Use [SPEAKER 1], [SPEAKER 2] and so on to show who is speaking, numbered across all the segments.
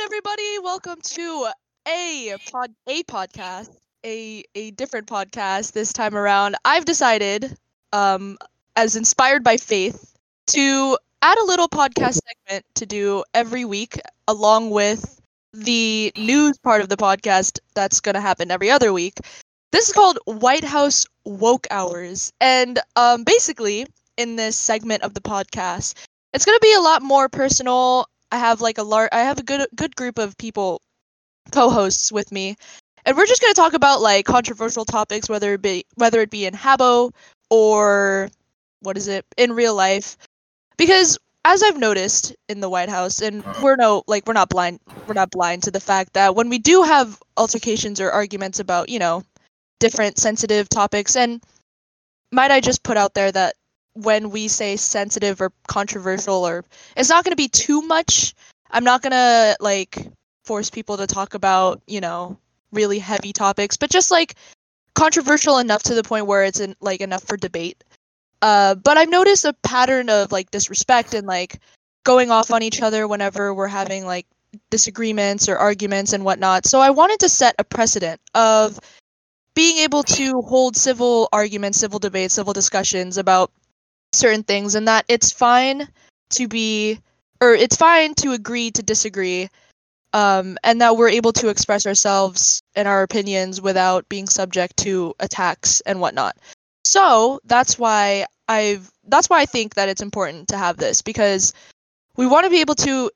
[SPEAKER 1] everybody. Welcome to a pod a podcast, a a different podcast this time around. I've decided, um, as inspired by Faith, to add a little podcast segment to do every week, along with the news part of the podcast that's going to happen every other week. This is called White House Woke Hours, and um, basically, in this segment of the podcast, it's going to be a lot more personal I have like a large I have a good good group of people co-hosts with me. And we're just going to talk about like controversial topics whether it be whether it be in Habbo or what is it in real life because as I've noticed in the White House and we're no like we're not blind we're not blind to the fact that when we do have altercations or arguments about, you know, different sensitive topics and might I just put out there that when we say sensitive or controversial or it's not going to be too much. I'm not going to like force people to talk about you know really heavy topics but just like controversial enough to the point where it's in, like enough for debate. Uh but i've noticed a pattern of like disrespect and like going off on each other whenever we're having like disagreements or arguments and whatnot. So i wanted to set a precedent of being able to hold civil arguments civil debates civil discussions about certain things and that it's fine to be or it's fine to agree to disagree um, and that we're able to express ourselves and our opinions without being subject to attacks and whatnot. So that's why i've that's why i think that it's important to have this because we want to be able to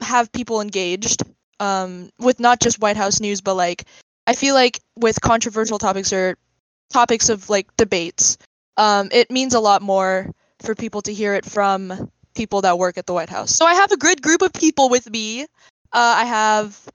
[SPEAKER 1] have people engaged um, with not just white house news but like i feel like with controversial topics or topics of like debates um, it means a lot more for people to hear it from people that work at the White House. So I have a good group of people with me. Uh, I have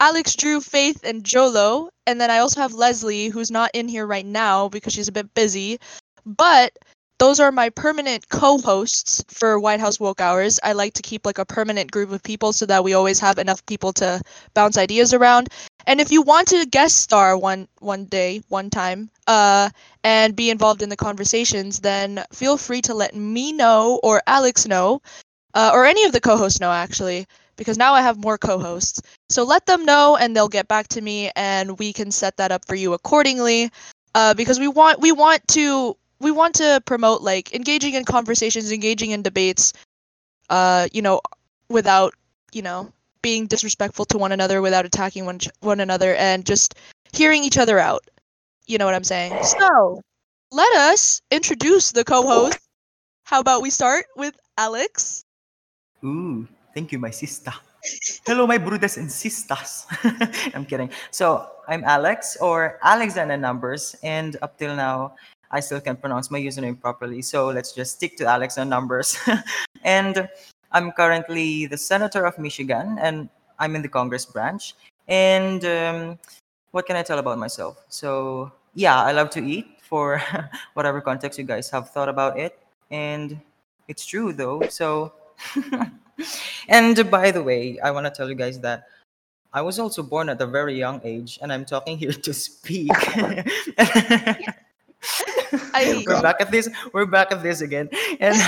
[SPEAKER 1] Alex, Drew, Faith, and Jolo, and then I also have Leslie, who's not in here right now because she's a bit busy. But those are my permanent co-hosts for White House Woke Hours. I like to keep like a permanent group of people so that we always have enough people to bounce ideas around. And if you want to guest star one one day, one time, uh, and be involved in the conversations, then feel free to let me know or Alex know, uh, or any of the co-hosts know actually, because now I have more co-hosts. So let them know, and they'll get back to me, and we can set that up for you accordingly. Uh, because we want we want to we want to promote like engaging in conversations, engaging in debates, uh, you know, without, you know, being disrespectful to one another, without attacking one one another, and just hearing each other out. You know what I'm saying? So, let us introduce the co-host. How about we start with Alex?
[SPEAKER 2] Ooh, thank you, my sister. Hello, my brothers and sisters. I'm kidding. So I'm Alex or Alexander Numbers, and up till now, I still can't pronounce my username properly. So let's just stick to Alex and numbers. and I'm currently the senator of Michigan, and I'm in the Congress branch. And um, what can I tell about myself? So yeah, I love to eat for whatever context you guys have thought about it. And it's true though. So, and by the way, I want to tell you guys that I was also born at a very young age, and I'm talking here to speak. I, we're back at this. We're back at this again. And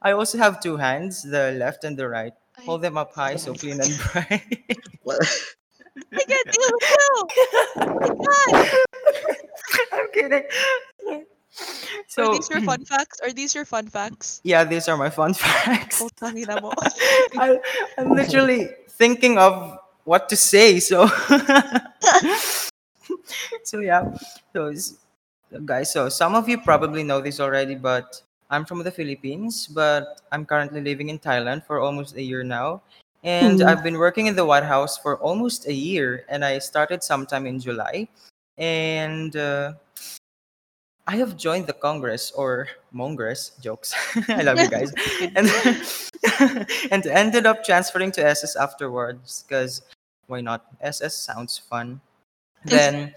[SPEAKER 2] I also have two hands, the left and the right. Hold them up high so clean and bright.
[SPEAKER 1] I get you too. Oh
[SPEAKER 2] I'm kidding.
[SPEAKER 1] So, are these your fun facts? Are these your fun facts?
[SPEAKER 2] Yeah, these are my fun facts.
[SPEAKER 1] Oh,
[SPEAKER 2] I, I'm literally thinking of what to say. So, so yeah, so guys. So some of you probably know this already, but I'm from the Philippines, but I'm currently living in Thailand for almost a year now. And mm. I've been working in the White House for almost a year, and I started sometime in July. And uh, I have joined the Congress or Mongress jokes. I love you guys. and and ended up transferring to SS afterwards because why not? SS sounds fun. Then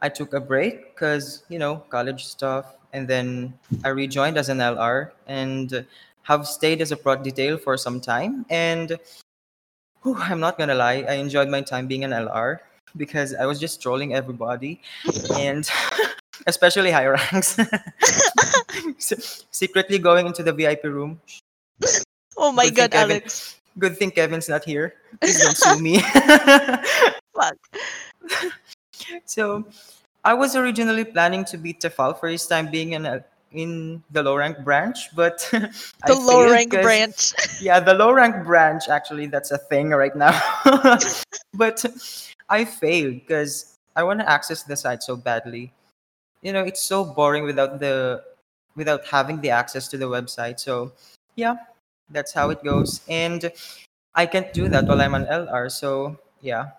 [SPEAKER 2] I took a break because, you know, college stuff. And then I rejoined as an LR and have stayed as a prod detail for some time. And whew, I'm not going to lie, I enjoyed my time being an LR because I was just trolling everybody and especially high ranks. secretly going into the VIP room.
[SPEAKER 1] Oh my god, Kevin, Alex.
[SPEAKER 2] Good thing Kevin's not here. Please don't sue me.
[SPEAKER 1] Fuck.
[SPEAKER 2] so, I was originally planning to beat Tefal for his time being in a, in the low rank branch, but
[SPEAKER 1] The low rank branch.
[SPEAKER 2] Yeah, the low rank branch actually that's a thing right now. but I failed because I want to access the site so badly. You know, it's so boring without the without having the access to the website. So, yeah, that's how it goes. And I can't do that while I'm on LR. So, yeah,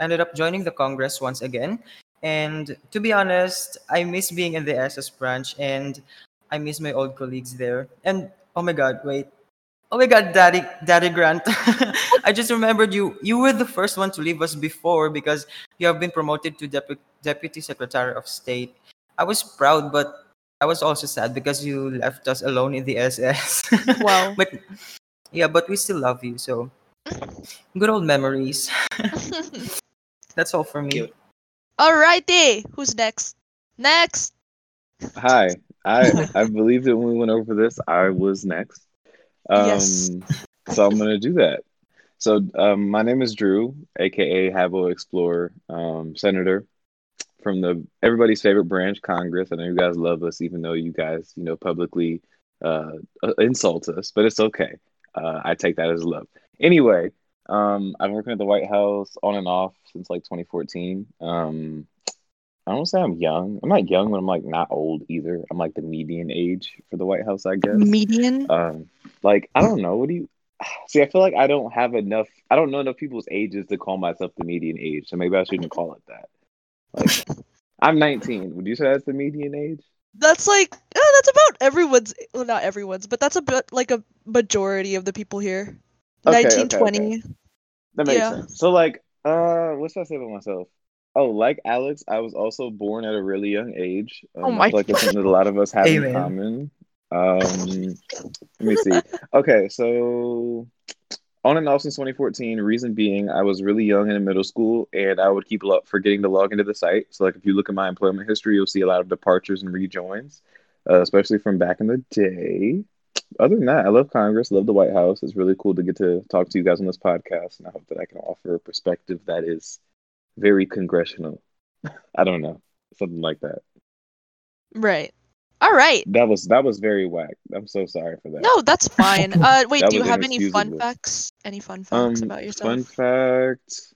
[SPEAKER 2] ended up joining the Congress once again. And to be honest, I miss being in the SS branch and I miss my old colleagues there. And oh my god, wait. Oh my god, Daddy Daddy Grant. I just remembered you you were the first one to leave us before because you have been promoted to Depu- Deputy Secretary of State. I was proud, but I was also sad because you left us alone in the SS.
[SPEAKER 1] Wow.
[SPEAKER 2] but yeah, but we still love you, so good old memories. That's all for me.
[SPEAKER 3] Cute.
[SPEAKER 1] Alrighty. Who's next? Next.
[SPEAKER 4] Hi. I I believe that when we went over this, I was next. Um,
[SPEAKER 1] Yes.
[SPEAKER 4] So I'm gonna do that. So um, my name is Drew, aka Habbo Explorer, um, Senator from the everybody's favorite branch, Congress. I know you guys love us, even though you guys, you know, publicly uh, uh, insult us, but it's okay. Uh, I take that as love. Anyway, um, I've been working at the White House on and off since like 2014. Um, I don't say I'm young. I'm not young, but I'm like not old either. I'm like the median age for the White House, I guess.
[SPEAKER 1] Median.
[SPEAKER 4] Um, like I don't know. What do you see? I feel like I don't have enough. I don't know enough people's ages to call myself the median age. So maybe I shouldn't call it that. Like I'm 19. Would you say that's the median age?
[SPEAKER 1] That's like oh, that's about everyone's. Well, not everyone's, but that's about like a majority of the people here.
[SPEAKER 4] Okay, okay,
[SPEAKER 1] 1920.
[SPEAKER 4] That makes
[SPEAKER 1] Yeah.
[SPEAKER 4] sense. So like, uh, what should I say about myself? Oh, like Alex, I was also born at a really young age. Um,
[SPEAKER 1] Oh my
[SPEAKER 4] I feel like that's something that a lot of us have in common. Um, let me see. Okay, so on and off since 2014. Reason being, I was really young and in middle school, and I would keep lo- forgetting to log into the site. So, like, if you look at my employment history, you'll see a lot of departures and rejoins, uh, especially from back in the day. Other than that, I love Congress, love the White House. It's really cool to get to talk to you guys on this podcast, and I hope that I can offer a perspective that is very congressional. I don't know, something like that.
[SPEAKER 1] Right. All right.
[SPEAKER 4] That was that was very whack. I'm so sorry for that.
[SPEAKER 1] No, that's fine. Uh, wait. Do you have any fun facts? Any fun
[SPEAKER 4] Um,
[SPEAKER 1] facts about yourself?
[SPEAKER 4] fun fact.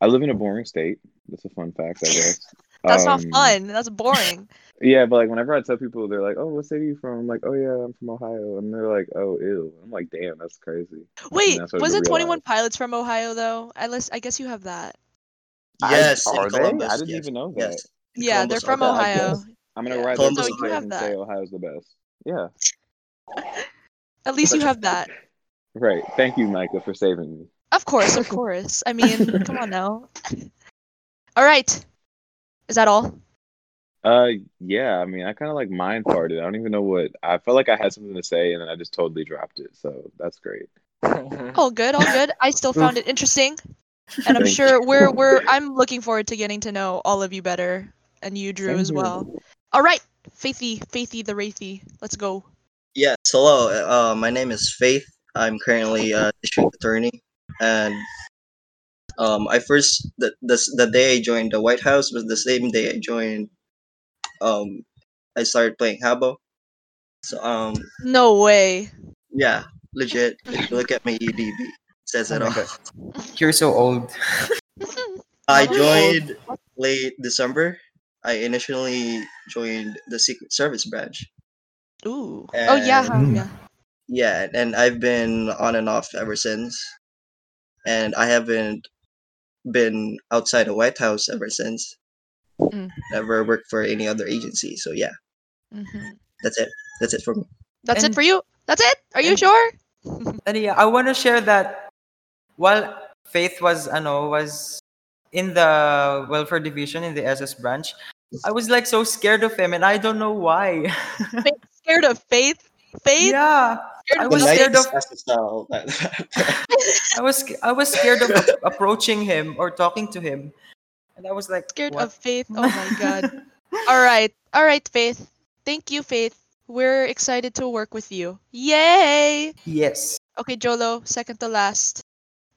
[SPEAKER 4] I live in a boring state. That's a fun fact, I guess.
[SPEAKER 1] That's not
[SPEAKER 4] Um,
[SPEAKER 1] fun. That's boring.
[SPEAKER 4] Yeah, but like whenever I tell people, they're like, "Oh, what city are you from?" I'm like, "Oh yeah, I'm from Ohio," and they're like, "Oh, ew." I'm like, "Damn, that's crazy."
[SPEAKER 1] Wait,
[SPEAKER 4] that's
[SPEAKER 1] was
[SPEAKER 4] I
[SPEAKER 1] it Twenty One. Pilots from Ohio though? I list. I guess you have that.
[SPEAKER 3] Yes,
[SPEAKER 4] I, are they?
[SPEAKER 3] Columbus,
[SPEAKER 4] I didn't
[SPEAKER 3] yes,
[SPEAKER 4] even know that.
[SPEAKER 3] yes. In
[SPEAKER 1] Yeah, they're from
[SPEAKER 4] Okay,
[SPEAKER 1] Ohio.
[SPEAKER 4] I'm gonna
[SPEAKER 1] Yeah.
[SPEAKER 4] write
[SPEAKER 3] Columbus,
[SPEAKER 4] that
[SPEAKER 1] So you
[SPEAKER 4] down
[SPEAKER 1] have
[SPEAKER 4] and
[SPEAKER 1] that.
[SPEAKER 4] say Ohio's the best. Yeah,
[SPEAKER 1] At least you have that.
[SPEAKER 4] right. Thank you, Micah, for saving me.
[SPEAKER 1] Of course, of course. I mean, come on now. All right. Is that all?
[SPEAKER 4] Uh, yeah. I mean, I kind of like mind farted. I don't even know what. I felt like I had something to say, and then I just totally dropped it. So that's great.
[SPEAKER 1] All good, all good. I still found it interesting, and I'm sure we're we're. I'm looking forward to getting to know all of you better, and you, Drew,
[SPEAKER 4] Same
[SPEAKER 1] as
[SPEAKER 4] here.
[SPEAKER 1] well. All right, Faithy, Faithy the Wraithy. Let's go.
[SPEAKER 3] Yes, hello. Uh, my name is Faith. I'm currently a district attorney, and um, I first the, the the day I joined the White House was the same day I joined. Um, I started playing Habbo. So um,
[SPEAKER 1] No way.
[SPEAKER 3] yeah, legit. If you look at my EDB, it says
[SPEAKER 2] Oh
[SPEAKER 3] it
[SPEAKER 2] my
[SPEAKER 3] all.
[SPEAKER 2] God. You're so old.
[SPEAKER 3] I joined late December. I initially joined the Secret Service branch.
[SPEAKER 1] Ooh. Oh yeah, huh, yeah.
[SPEAKER 3] Yeah, and I've been on and off ever since. And I haven't been outside the White House ever since.
[SPEAKER 1] Mm.
[SPEAKER 3] Never worked for any other agency. So yeah,
[SPEAKER 1] hmm
[SPEAKER 3] that's it. That's it for me.
[SPEAKER 1] That's it for you. That's it. Are you
[SPEAKER 2] and-
[SPEAKER 1] sure?
[SPEAKER 2] And yeah, I want to share that while Faith was, I know, was in the welfare division in the SS branch, I was like so scared of him, and I don't know why.
[SPEAKER 1] Scared of Faith? Faith?
[SPEAKER 2] yeah, I was scared of
[SPEAKER 3] has to sell that.
[SPEAKER 2] I was I was scared of approaching him or talking to him, and I was like
[SPEAKER 1] Scared
[SPEAKER 2] what?
[SPEAKER 1] of Faith? Oh my god. All right. All right, Faith. Thank you, Faith. We're excited to work with you. Yay!
[SPEAKER 2] yes.
[SPEAKER 1] Okay, Jolo, second to last.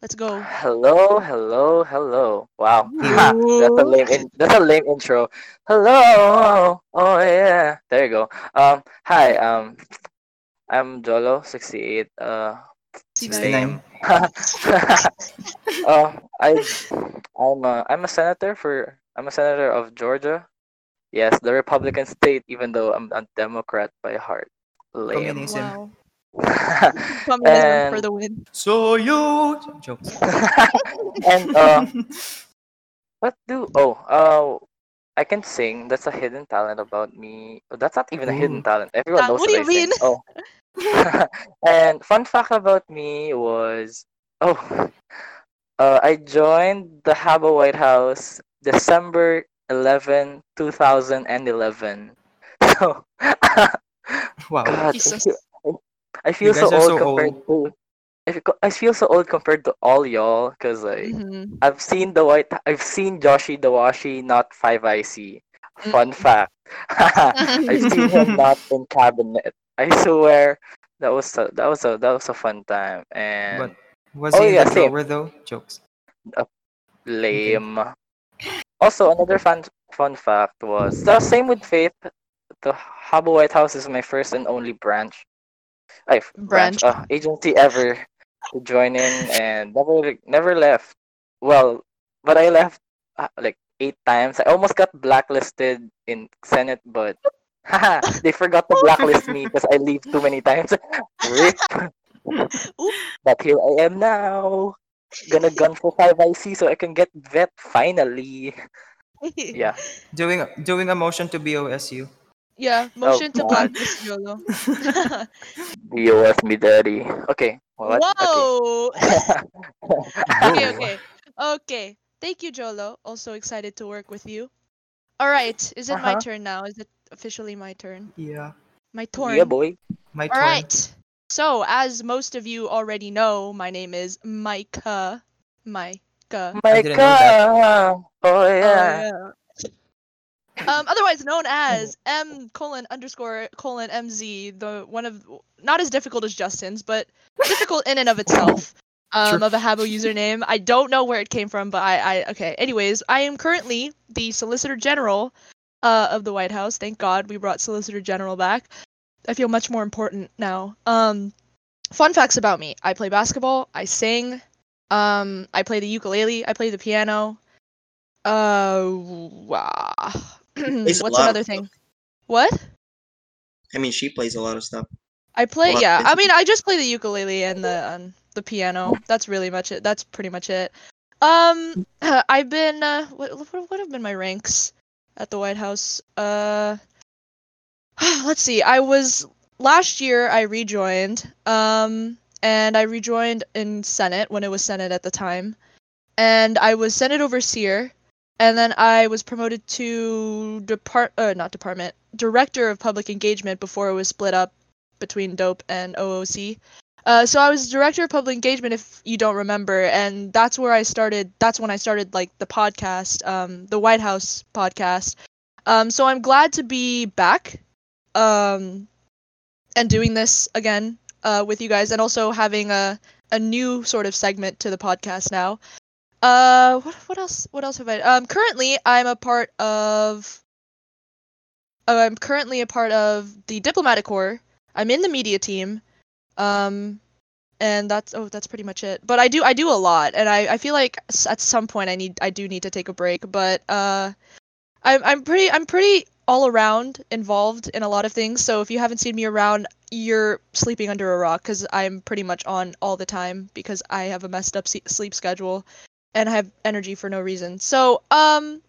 [SPEAKER 1] Let's go.
[SPEAKER 5] Hello, hello, hello. Wow, that's a
[SPEAKER 1] Ooh.
[SPEAKER 5] lame. In- that's a lame intro. Hello. Oh yeah. There you go. Um. Hi. Um. I'm Jolo, sixty-eight. Uh.
[SPEAKER 2] 69.
[SPEAKER 5] uh, I. I'm a. I'm a senator for. I'm a senator of Georgia. Yes, the Republican state. Even though I'm a Democrat by heart. Lame.
[SPEAKER 2] Communism.
[SPEAKER 1] Wow. Communism for the win.
[SPEAKER 2] So you jokes.
[SPEAKER 5] and uh, what do? Oh, uh, I can sing. That's a hidden talent about me. Oh, That's not even a hidden talent. Everyone knows
[SPEAKER 1] what do
[SPEAKER 5] that
[SPEAKER 1] you
[SPEAKER 5] I sing.
[SPEAKER 1] mean?
[SPEAKER 5] Oh. and fun fact about me was oh, uh, I joined the Habbo White House December 11, 2011. So,
[SPEAKER 2] Wow.
[SPEAKER 5] God, I feel, I feel
[SPEAKER 2] guys
[SPEAKER 5] so
[SPEAKER 2] are
[SPEAKER 5] old
[SPEAKER 2] so
[SPEAKER 5] compared to. I feel- I feel so old compared to all y'all, cause like
[SPEAKER 1] Mhm.
[SPEAKER 5] I've seen the white. I've seen Joshi the Washi, not Five IC. Fun fact. I've seen him not in cabinet. I swear that was a, that was a that was a fun time and
[SPEAKER 2] But was
[SPEAKER 5] Oh,
[SPEAKER 2] he in
[SPEAKER 5] yeah,
[SPEAKER 2] the
[SPEAKER 5] same.
[SPEAKER 2] drawer though? Jokes.
[SPEAKER 5] lame. Also, another fun fun fact was the same with Faith. The Habbo White House is my first and only branch, ay, branch,
[SPEAKER 1] Branch.
[SPEAKER 5] uh, agency ever to join in and never never left. Well, but I left uh, like eight times. I almost got blacklisted in Senate, but haha, they forgot to blacklist me because I leave too many times. Rip. But here I am now. Gonna gun for 5 IC so I can get vet finally. Yeah.
[SPEAKER 2] Doing doing a motion to BOSU.
[SPEAKER 1] Yeah. Motion to
[SPEAKER 5] God.
[SPEAKER 1] blacklist Jolo.
[SPEAKER 5] BOS me daddy. Okay. What?
[SPEAKER 1] Whoa.
[SPEAKER 2] Whoa.
[SPEAKER 1] okay, okay. Okay. Thank you, Jolo. Also excited to work with you. All right. Is it my
[SPEAKER 5] Uh-huh.
[SPEAKER 1] turn now? Is it officially my turn?
[SPEAKER 2] Yeah.
[SPEAKER 1] My turn.
[SPEAKER 5] Yeah, boy.
[SPEAKER 2] My turn.
[SPEAKER 1] right. So, as most of you already know, my name is Micah. Micah.
[SPEAKER 2] I didn't know that.
[SPEAKER 5] Micah. Oh yeah.
[SPEAKER 1] Oh, yeah. Um, otherwise known as M colon underscore colon MZ, the one of not as difficult as Justin's, but difficult in and of itself. Um,
[SPEAKER 2] Sure.
[SPEAKER 1] of a Habbo username. I don't know where it came from, but I, I okay. Anyways, I am currently the Solicitor General uh, of the White House. Thank God we brought Solicitor General back. I feel much more important now. Um, fun facts about me: I play basketball, I sing, um, I play the ukulele, I play the piano. Uh, wow. What's another thing? What?
[SPEAKER 3] I mean, she plays a lot of stuff.
[SPEAKER 1] I play. Yeah, I mean, I just play the ukulele and the um, the piano. That's really much it. That's pretty much it. Um, I've been. Uh, what what what have been my ranks at the White House? Uh, let's see. I was last year. I rejoined. Um, and I rejoined in Senate when it was Senate at the time, and I was Senate overseer. And then I was promoted to depart, uh, not department, director of public engagement before it was split up between Dope and OOC. Uh, so I was director of public engagement, if you don't remember, and that's where I started. That's when I started like the podcast, um, the White House podcast. Um, so I'm glad to be back, um, and doing this again uh, with you guys, and also having a a new sort of segment to the podcast now. Uh, what what else? What else have I? Um, currently I'm a part of. uh, I'm currently a part of the diplomatic corps. I'm in the media team. Um, and that's oh that's pretty much it. But I do I do a lot, and I I feel like at some point I need I do need to take a break. But uh, I'm I'm pretty I'm pretty all around involved in a lot of things. So if you haven't seen me around, you're sleeping under a rock because I'm pretty much on all the time because I have a messed up sleep schedule, and I have energy for no reason. So um,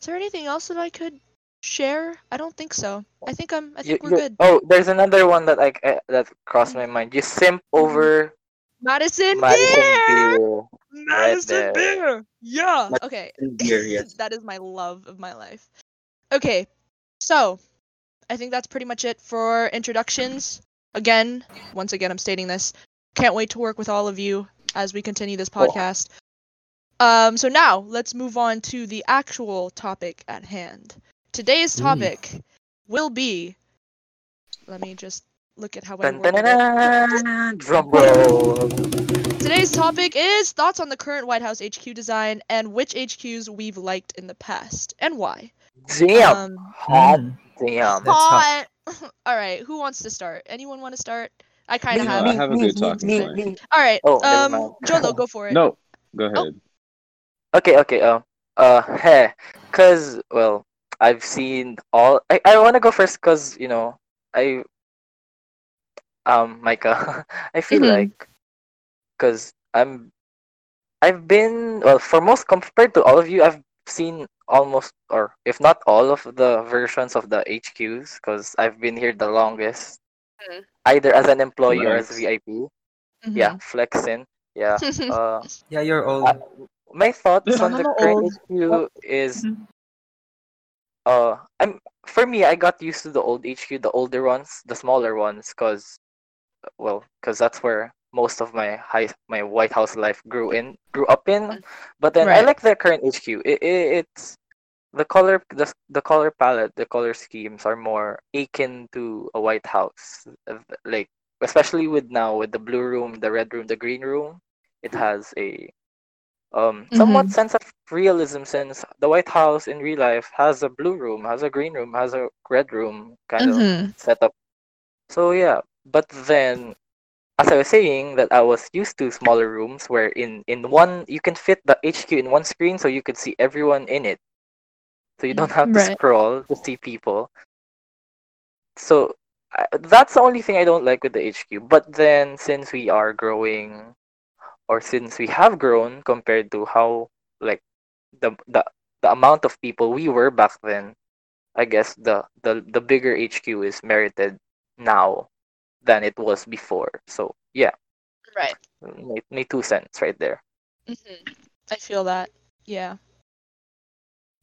[SPEAKER 1] is there anything else that I could share? I don't think so. I think I'm I
[SPEAKER 5] You,
[SPEAKER 1] think we're
[SPEAKER 5] you-
[SPEAKER 1] good.
[SPEAKER 5] oh, there's another one that I uh, that crossed my mind. You simp over
[SPEAKER 1] Madison,
[SPEAKER 5] Madison
[SPEAKER 1] Beer!
[SPEAKER 5] Beer.
[SPEAKER 1] Madison
[SPEAKER 5] there.
[SPEAKER 1] Beer! Yeah.
[SPEAKER 3] Madison
[SPEAKER 1] Okay.
[SPEAKER 3] Beer, yes.
[SPEAKER 1] that is my love of my life. Okay. So, I think that's pretty much it for introductions. Again, once again, I'm stating this. Can't wait to work with all of you as we continue this
[SPEAKER 5] Cool.
[SPEAKER 1] podcast. Um, so now let's move on to the actual topic at hand. Today's
[SPEAKER 2] Ooh.
[SPEAKER 1] topic will be. Let me just look at how I
[SPEAKER 5] Dun,
[SPEAKER 1] worded
[SPEAKER 5] dun,
[SPEAKER 1] it.
[SPEAKER 5] dun, dun. Drum roll.
[SPEAKER 1] Today's topic is thoughts on the current White House HQ design and which HQs we've liked in the past and why.
[SPEAKER 5] Damn.
[SPEAKER 1] Um,
[SPEAKER 5] Hot
[SPEAKER 2] Mm.
[SPEAKER 5] damn.
[SPEAKER 2] Hot.
[SPEAKER 1] hot. All right, who wants to start? Anyone want to start? I kind of
[SPEAKER 5] Me,
[SPEAKER 1] have.
[SPEAKER 4] I have a good
[SPEAKER 5] me,
[SPEAKER 4] talking point.
[SPEAKER 1] All right.
[SPEAKER 5] Oh,
[SPEAKER 1] um,
[SPEAKER 5] mind.
[SPEAKER 1] Jolo, go for it.
[SPEAKER 4] No, go ahead.
[SPEAKER 5] Okay, okay. Um, uh, hey, cause well, I've seen all. I, I want to go first, cause you know, I, um, Micah, I feel
[SPEAKER 1] Mhm.
[SPEAKER 5] like, cause I'm, I've been well for most compared to all of you, I've seen almost or if not all of the versions of the HQs, cause I've been here the longest,
[SPEAKER 1] Mhm.
[SPEAKER 5] either as an employee or as
[SPEAKER 4] Flex.
[SPEAKER 5] VIP.
[SPEAKER 1] Mhm.
[SPEAKER 5] Yeah, flexing. Yeah. Uh.
[SPEAKER 2] Yeah, you're old.
[SPEAKER 5] Uh, my thoughts on the current
[SPEAKER 1] old.
[SPEAKER 5] HQ is mm-hmm. uh I'm for me I got used to the old HQ, the older ones, the smaller ones cuz well, cuz that's where most of my high my White House life grew in grew up in. Mm. But then I like the current HQ. It, it, it's the color the, the color palette, the color schemes are more akin to a White House. Like especially with now with the blue room, the red room, the green room, it mm. has a um somewhat sense of realism since the White House in real life has a blue room, has a green room, has a red room kind of
[SPEAKER 1] Mhm.
[SPEAKER 5] setup. So yeah, but then as I was saying that I was used to smaller rooms where in in one you can fit the HQ in one screen so you could see everyone in it. So you don't have to
[SPEAKER 1] Right.
[SPEAKER 5] scroll to see people. So I, that's the only thing I don't like with the HQ. But then since we are growing or since we have grown compared to how like the the, the amount of people we were back then, I guess the, the the bigger HQ is merited now than it was before. So yeah,
[SPEAKER 1] Right.
[SPEAKER 5] my, my two cents right there.
[SPEAKER 1] hmm I feel that. Yeah.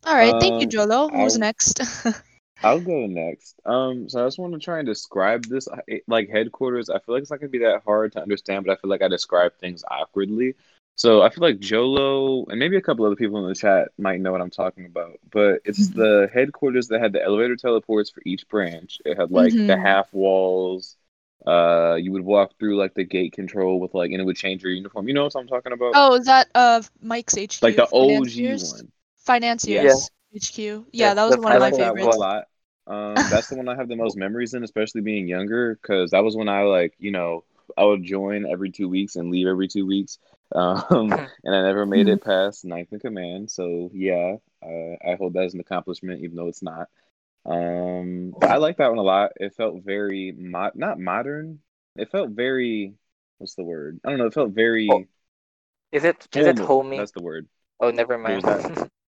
[SPEAKER 1] All right. thank you,
[SPEAKER 4] Um,
[SPEAKER 1] Jolo. Who's
[SPEAKER 4] I'll-
[SPEAKER 1] next?
[SPEAKER 4] I'll go next. Um, so I just want to try and describe this uh, like headquarters. I feel like it's not gonna be that hard to understand, but I feel like I describe things awkwardly. So I feel like Jolo and maybe a couple other people in the chat might know what I'm talking about. But it's
[SPEAKER 1] Mhm.
[SPEAKER 4] the headquarters that had the elevator teleports for each branch. It had like the
[SPEAKER 1] Mhm.
[SPEAKER 4] half walls. Uh, you would walk through like the gate control with like, and it would change your uniform. You know what I'm talking about?
[SPEAKER 1] oh, is that uh Mike's HQ?
[SPEAKER 4] like the OG
[SPEAKER 1] Financiers?
[SPEAKER 4] one.
[SPEAKER 1] Financiers HQ. Yeah,
[SPEAKER 5] Yeah,
[SPEAKER 1] that was one of my
[SPEAKER 4] like that one a
[SPEAKER 1] favorites.
[SPEAKER 4] lot. Um, that's the one I have the most memories in, especially being younger, because that was when I like, you know, I would join every two weeks and leave every two weeks. Um, and I never made it past ninth in command. So yeah, uh, I hold that as an accomplishment, even though it's not. Um, I like that one a lot. It felt very mod, not modern. It felt very, what's the word? I don't know. It felt very
[SPEAKER 5] Oh, Is it is it
[SPEAKER 4] formal.
[SPEAKER 5] homey?
[SPEAKER 4] That's the word.
[SPEAKER 5] Oh, never mind.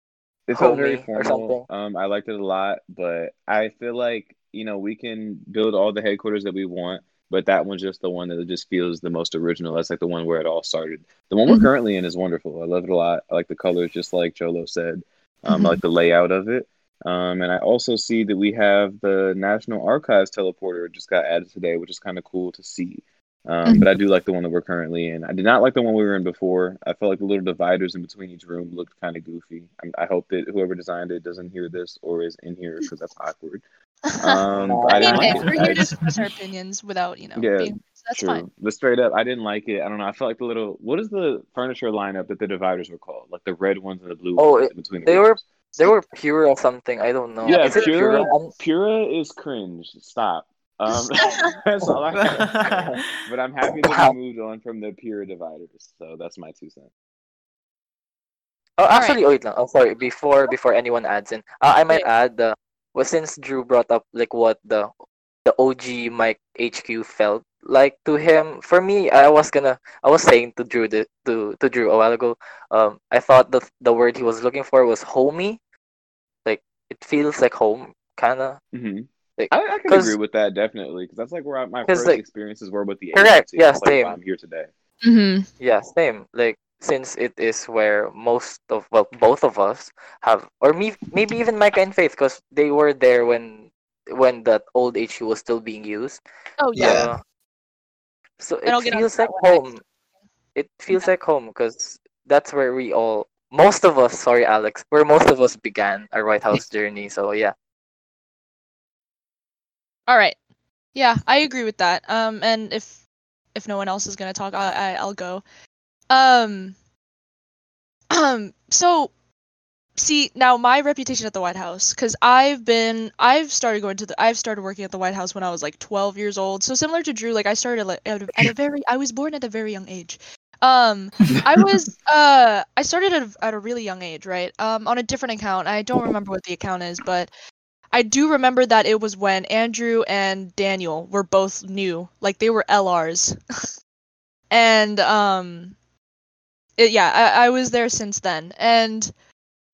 [SPEAKER 4] It felt very formal. Um, I liked it a lot, but I feel like, you know, we can build all the headquarters that we want, but that one's just the one that just feels the most original. That's like the one where it all started. The one we're
[SPEAKER 1] Mhm.
[SPEAKER 4] currently in is wonderful. I love it a lot. I like the colors, just like Jolo said. Um,
[SPEAKER 1] Mhm.
[SPEAKER 4] I like the layout of it. Um, and I also see that we have the National Archives teleporter just got added today, which is kind of cool to see. Um, but I do like the one that we're currently in. I did not like the one we were in before. I felt like the little dividers in between each room looked kind of goofy. I, I hope that whoever designed it doesn't hear this or is in here because that's awkward. Um, I
[SPEAKER 1] I mean,
[SPEAKER 4] didn't like
[SPEAKER 1] we're here to express our opinions without, you know,
[SPEAKER 4] Yeah,
[SPEAKER 1] being. So that's
[SPEAKER 4] True.
[SPEAKER 1] fine.
[SPEAKER 4] But straight up, I didn't like it. I don't know. I felt like the little what is the furniture lineup that the dividers were called? Like the red ones and the blue
[SPEAKER 5] Oh,
[SPEAKER 4] ones
[SPEAKER 5] it-
[SPEAKER 4] in between the
[SPEAKER 5] they were. They were pure or something. I don't know.
[SPEAKER 4] Yeah,
[SPEAKER 5] Is it
[SPEAKER 4] Pura-
[SPEAKER 5] pure? Um,
[SPEAKER 4] Pura is cringe. Stop. Um, that's all I have. But I'm happy that we moved on from the pure dividers. So that's my two cents.
[SPEAKER 5] Oh,
[SPEAKER 1] Alright.
[SPEAKER 5] actually, wait lang. Oh, sorry. Before before anyone adds in, uh, I might add the well since Drew brought up like what the the OG Mike HQ felt like to him. For me, I was gonna I was saying to Drew the, to to Drew a while ago. Um, I thought the the word he was looking for was homey. Like it feels like home, kind of. Like,
[SPEAKER 4] I, I can
[SPEAKER 5] 'cause-
[SPEAKER 4] agree with that definitely because that's like where I, my
[SPEAKER 5] 'cause,
[SPEAKER 4] first
[SPEAKER 5] like-
[SPEAKER 4] experiences were with the
[SPEAKER 5] Correct,
[SPEAKER 4] agency.
[SPEAKER 5] yeah,
[SPEAKER 4] That's like
[SPEAKER 5] same.
[SPEAKER 4] why I'm here today.
[SPEAKER 1] Mm-hmm.
[SPEAKER 5] Yeah, same. Like since it is where most of well both of us have, or me maybe even Micah and Faith, because they were there when when that old HU was still being used.
[SPEAKER 1] Oh yeah.
[SPEAKER 5] Uh, so
[SPEAKER 1] And I'll
[SPEAKER 5] it
[SPEAKER 1] get onto
[SPEAKER 5] feels like home. It feels like home because that's where we all, most of us, sorry Alex, where most of us began our White House journey. So yeah,
[SPEAKER 1] All right. Yeah, I agree with that. Um, and if if no one else is gonna talk, I, I I'll go. Um. Um. So, see now my reputation at the White House, because I've been I've started going to the I've started working at the White House when I was like 12 years old. So similar to Drew, like I started like, at, a, at a very I was born at a very young age. Um, I was uh I started at a, at a really young age, right? Um, on a different account. I don't remember what the account is, but I do remember that it was when Andrew and Daniel were both new, like they were LRs, and um, it, yeah, I, I was there since then, and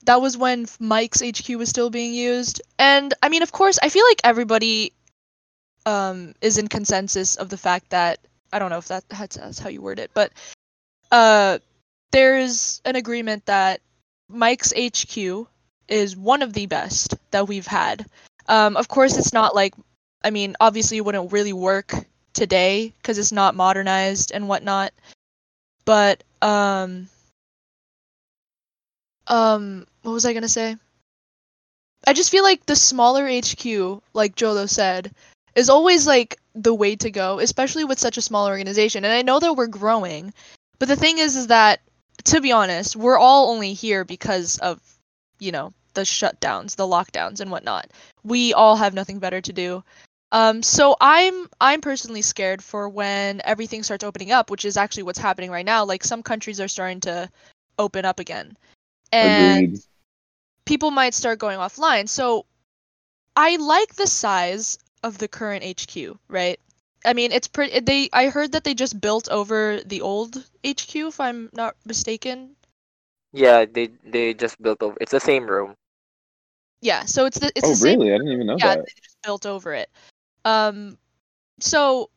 [SPEAKER 1] that was when Mike's HQ was still being used, and I mean, of course, I feel like everybody um is in consensus of the fact that I don't know if that that's, how you word it, but uh, there's an agreement that Mike's HQ is one of the best that we've had. Um, of course, it's not like, I mean, obviously, it wouldn't really work today because it's not modernized and whatnot. But um, um, what was I gonna say? I just feel like the smaller HQ, like Jolo said, is always like the way to go, especially with such a small organization. And I know that we're growing, but the thing is, is that to be honest, we're all only here because of, you know, the shutdowns, the lockdowns, and whatnot. We all have nothing better to do. Um, so I'm I'm personally scared for when everything starts opening up, which is actually what's happening right now. Like some countries are starting to open up again, and
[SPEAKER 4] Agreed.
[SPEAKER 1] people might start going offline. So I like the size of the current HQ, right? I mean, it's pretty. They I heard that they just built over the old HQ, if I'm not mistaken.
[SPEAKER 5] Yeah, they they just built over. It's the same room.
[SPEAKER 1] Yeah, so it's the it's
[SPEAKER 4] oh,
[SPEAKER 1] the same.
[SPEAKER 4] really? I didn't even know
[SPEAKER 1] Yeah,
[SPEAKER 4] that.
[SPEAKER 1] they just built over it. Um, so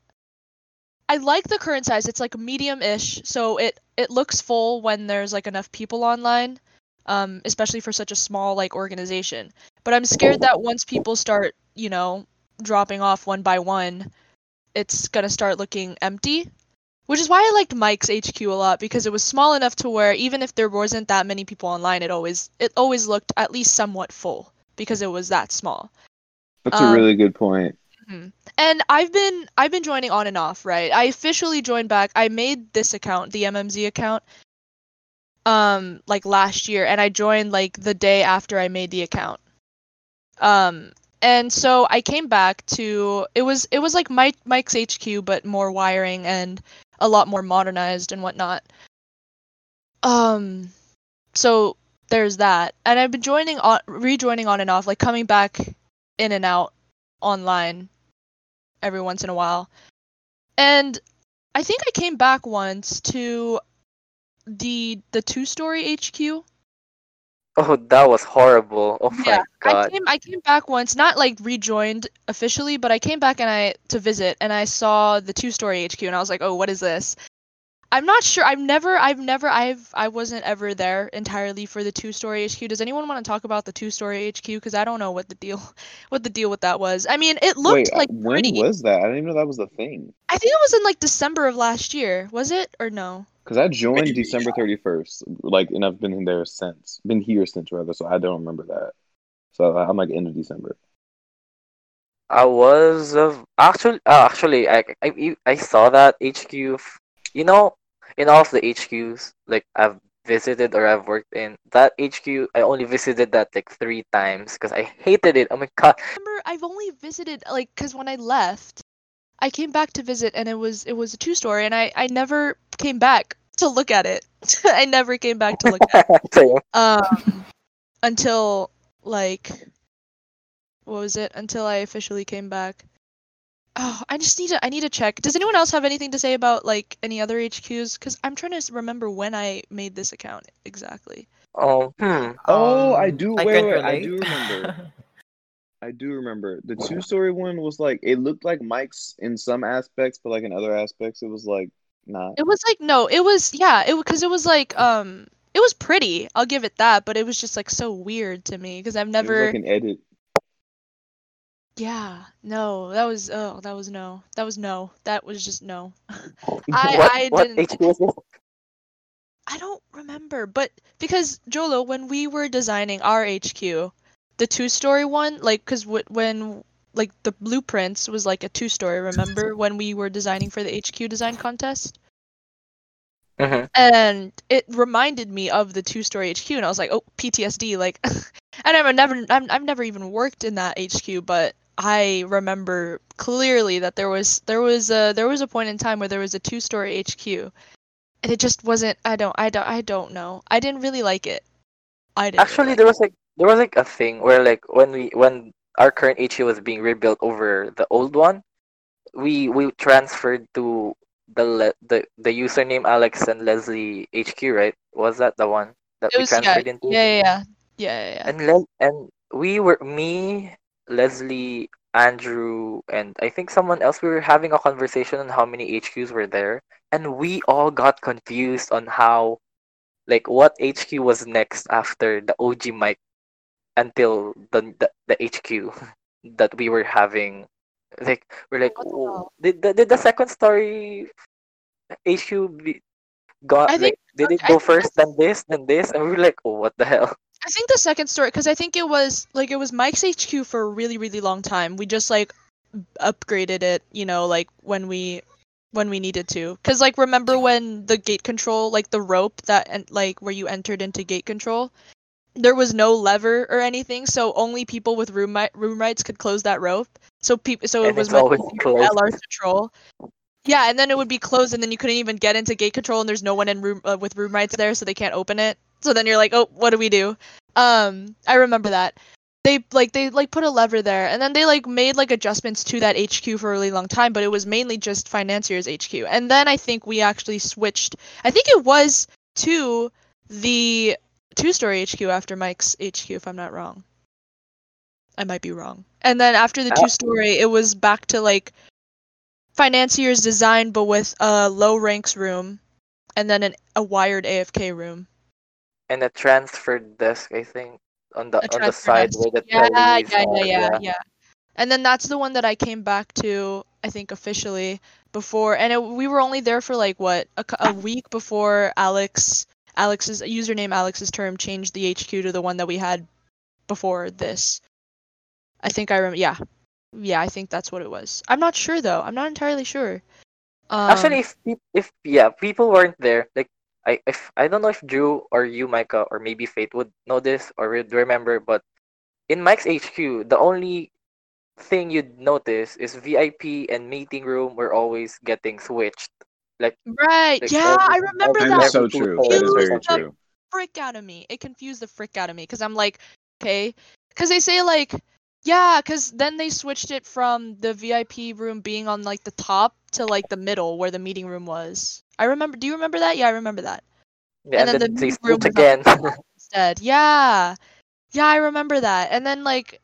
[SPEAKER 1] I like the current size. It's like medium-ish, so it it looks full when there's like enough people online. Um, especially for such a small like organization. But I'm scared that once people start, you know, dropping off one by one, it's gonna start looking empty. Which is why I liked Mike's HQ a lot because it was small enough to where even if there wasn't that many people online, it always it always looked at least somewhat full because it was that small.
[SPEAKER 4] That's
[SPEAKER 1] um,
[SPEAKER 4] a really good point.
[SPEAKER 1] And I've been I've been joining on and off, right? I officially joined back. I made this account, the MMZ account, um, like last year, and I joined like the day after I made the account. Um, and so I came back to it was it was like Mike Mike's HQ, but more wiring and a lot more modernized and whatnot. Um, so there's that, and I've been joining on rejoining on and off, like coming back in and out online every once in a while. And I think I came back once to the the two story HQ.
[SPEAKER 5] Oh, that was horrible. Oh my
[SPEAKER 1] Yeah, I came I came back once, not like rejoined officially, but I came back and I to visit and I saw the two story HQ and I was like, "Oh, what is this?" I'm not sure. I've never I've never I've I wasn't ever there entirely for the two story HQ. Does anyone want to talk about the two story HQ cuz I don't know what the deal what the deal with that was. I mean, it looked
[SPEAKER 4] Wait, uh,
[SPEAKER 1] like
[SPEAKER 4] when
[SPEAKER 1] pretty.
[SPEAKER 4] was that? I didn't even know that was the thing.
[SPEAKER 1] I think it was in like December of last year. Was it or no?
[SPEAKER 4] Because I joined December 31st, like, and I've been in there since. Been here since, rather, so I don't remember that. So I'm like end of December.
[SPEAKER 5] I was of actually uh, actually I, I I saw that HQ. You know, in all of the HQs like I've visited or I've worked in that HQ, I only visited that like three times because I hated it. Oh my god.
[SPEAKER 1] remember I've only visited like because when I left, I came back to visit and it was it was a two story and I I never came back to look at it. I never came back to look at it um until like what was it until I officially came back. Oh, I just need to I need to check. Does anyone else have anything to say about like any other HQs? Because I'm trying to remember when I made this account exactly.
[SPEAKER 5] Oh, hmm.
[SPEAKER 4] Oh, I
[SPEAKER 2] Um,
[SPEAKER 4] do-
[SPEAKER 2] I
[SPEAKER 4] wait, wait, I do remember. I do remember the two story one was like it looked like Mike's in some aspects, but like in other aspects, it was like not.
[SPEAKER 1] It was like no, it was yeah, it because it was like um it was pretty. I'll give it that, but it was just like so weird to me because I've
[SPEAKER 4] It was
[SPEAKER 1] never
[SPEAKER 4] like an edit.
[SPEAKER 1] yeah no that was oh that was no that was no that was just no.
[SPEAKER 5] what
[SPEAKER 1] I
[SPEAKER 5] what
[SPEAKER 1] didn't-
[SPEAKER 5] HQ is this?
[SPEAKER 1] I don't remember, but because Jolo, when we were designing our HQ, the two-story one, like, cause w- when like the blueprints was like a two story. Remember when we were designing for the HQ design contest?
[SPEAKER 5] hmm
[SPEAKER 1] and it reminded me of the two story HQ, and I was like, oh, PTSD. Like, and I've never, I'm, I've never even worked in that HQ, but I remember clearly that there was, there was a, there was a point in time where there was a two story HQ, and it just wasn't. I don't, I don't, I don't know. I didn't really like it. I didn't.
[SPEAKER 5] Actually,
[SPEAKER 1] really
[SPEAKER 5] there
[SPEAKER 1] like
[SPEAKER 5] was like there was like a thing where like when we when our current HQ was being rebuilt over the old one, we we transferred to the le- the the username Alex and Leslie HQ, right? Was that the one that
[SPEAKER 1] it.
[SPEAKER 5] we
[SPEAKER 1] was yeah,
[SPEAKER 5] transferred into?
[SPEAKER 1] yeah, yeah, yeah, yeah, yeah.
[SPEAKER 5] And Le- and we were me, Leslie, Andrew, and I think someone else. We were having a conversation on how many HQs were there, and we all got confused on how, like, what HQ was next after the OG Mike until the the, the HQ that we were having. Like we're like, "Oh, did the, did the second story HQ be, got
[SPEAKER 1] I think-
[SPEAKER 5] did it go
[SPEAKER 1] think
[SPEAKER 5] first then this then this and we were like, oh what the hell?
[SPEAKER 1] I think the second story, because I think it was like it was Mike's HQ for a really, really long time. We just like upgraded it, you know, like when we when we needed to. Because like remember when the gate control, like the rope that and like where you entered into gate control, there was no lever or anything, so only people with room mi- room rights could close that rope. So people, so it was
[SPEAKER 5] it's
[SPEAKER 1] meant
[SPEAKER 5] always
[SPEAKER 1] to be
[SPEAKER 5] closed.
[SPEAKER 1] LR control. Yeah, and then it would be closed, and then you couldn't even get into gate control, and there's no one in room uh, with room rights there, so they can't open it. So then you're like, oh, what do we do? Um, I remember that they like they like put a lever there, and then they like made like adjustments to that HQ for a really long time, but it was mainly just financiers HQ. And then I think we actually switched. I think it was to the two-story HQ after Mike's HQ, if I'm not wrong. I might be wrong. And then after the
[SPEAKER 5] Uh,
[SPEAKER 1] two-story, it was back to like financiers design, but with a low ranks room, and then an, a wired AFK room.
[SPEAKER 5] And a transfer desk, I think, on the on the side
[SPEAKER 1] desk.
[SPEAKER 5] where the
[SPEAKER 1] yeah, yeah,
[SPEAKER 5] are,
[SPEAKER 1] yeah, yeah, yeah. And then that's the one that I came back to, I think officially before, and it, we were only there for like what a, a week before Alex, Alex's username, Alex's term changed the HQ to the one that we had before this. I think I remember. Yeah, yeah, I think that's what it was. I'm not sure though. I'm not entirely sure. Um,
[SPEAKER 5] Actually, if if yeah, people weren't there. Like I if I don't know if Drew or you, Micah, or maybe Faith would know this or would remember, but in Mike's HQ, the only thing you'd notice is VIP and meeting room were always getting switched. Like
[SPEAKER 1] right?
[SPEAKER 5] like
[SPEAKER 1] Yeah, I remember
[SPEAKER 4] That
[SPEAKER 1] that.
[SPEAKER 4] is so true.
[SPEAKER 5] thirds
[SPEAKER 4] That is very
[SPEAKER 5] something.
[SPEAKER 4] true.
[SPEAKER 1] frick out of me. It confused the frick out of me because I'm like, okay, because they say like, yeah, because then they switched it from the VIP room being on like the top to like the middle where the meeting room was. I remember. Do you remember that? Yeah, I remember that
[SPEAKER 5] Yeah,
[SPEAKER 1] And
[SPEAKER 5] and,
[SPEAKER 1] then
[SPEAKER 5] then,
[SPEAKER 1] the
[SPEAKER 5] they
[SPEAKER 1] meeting room
[SPEAKER 5] switch
[SPEAKER 1] was on
[SPEAKER 5] again.
[SPEAKER 1] instead. Yeah, yeah, I remember that. And then like,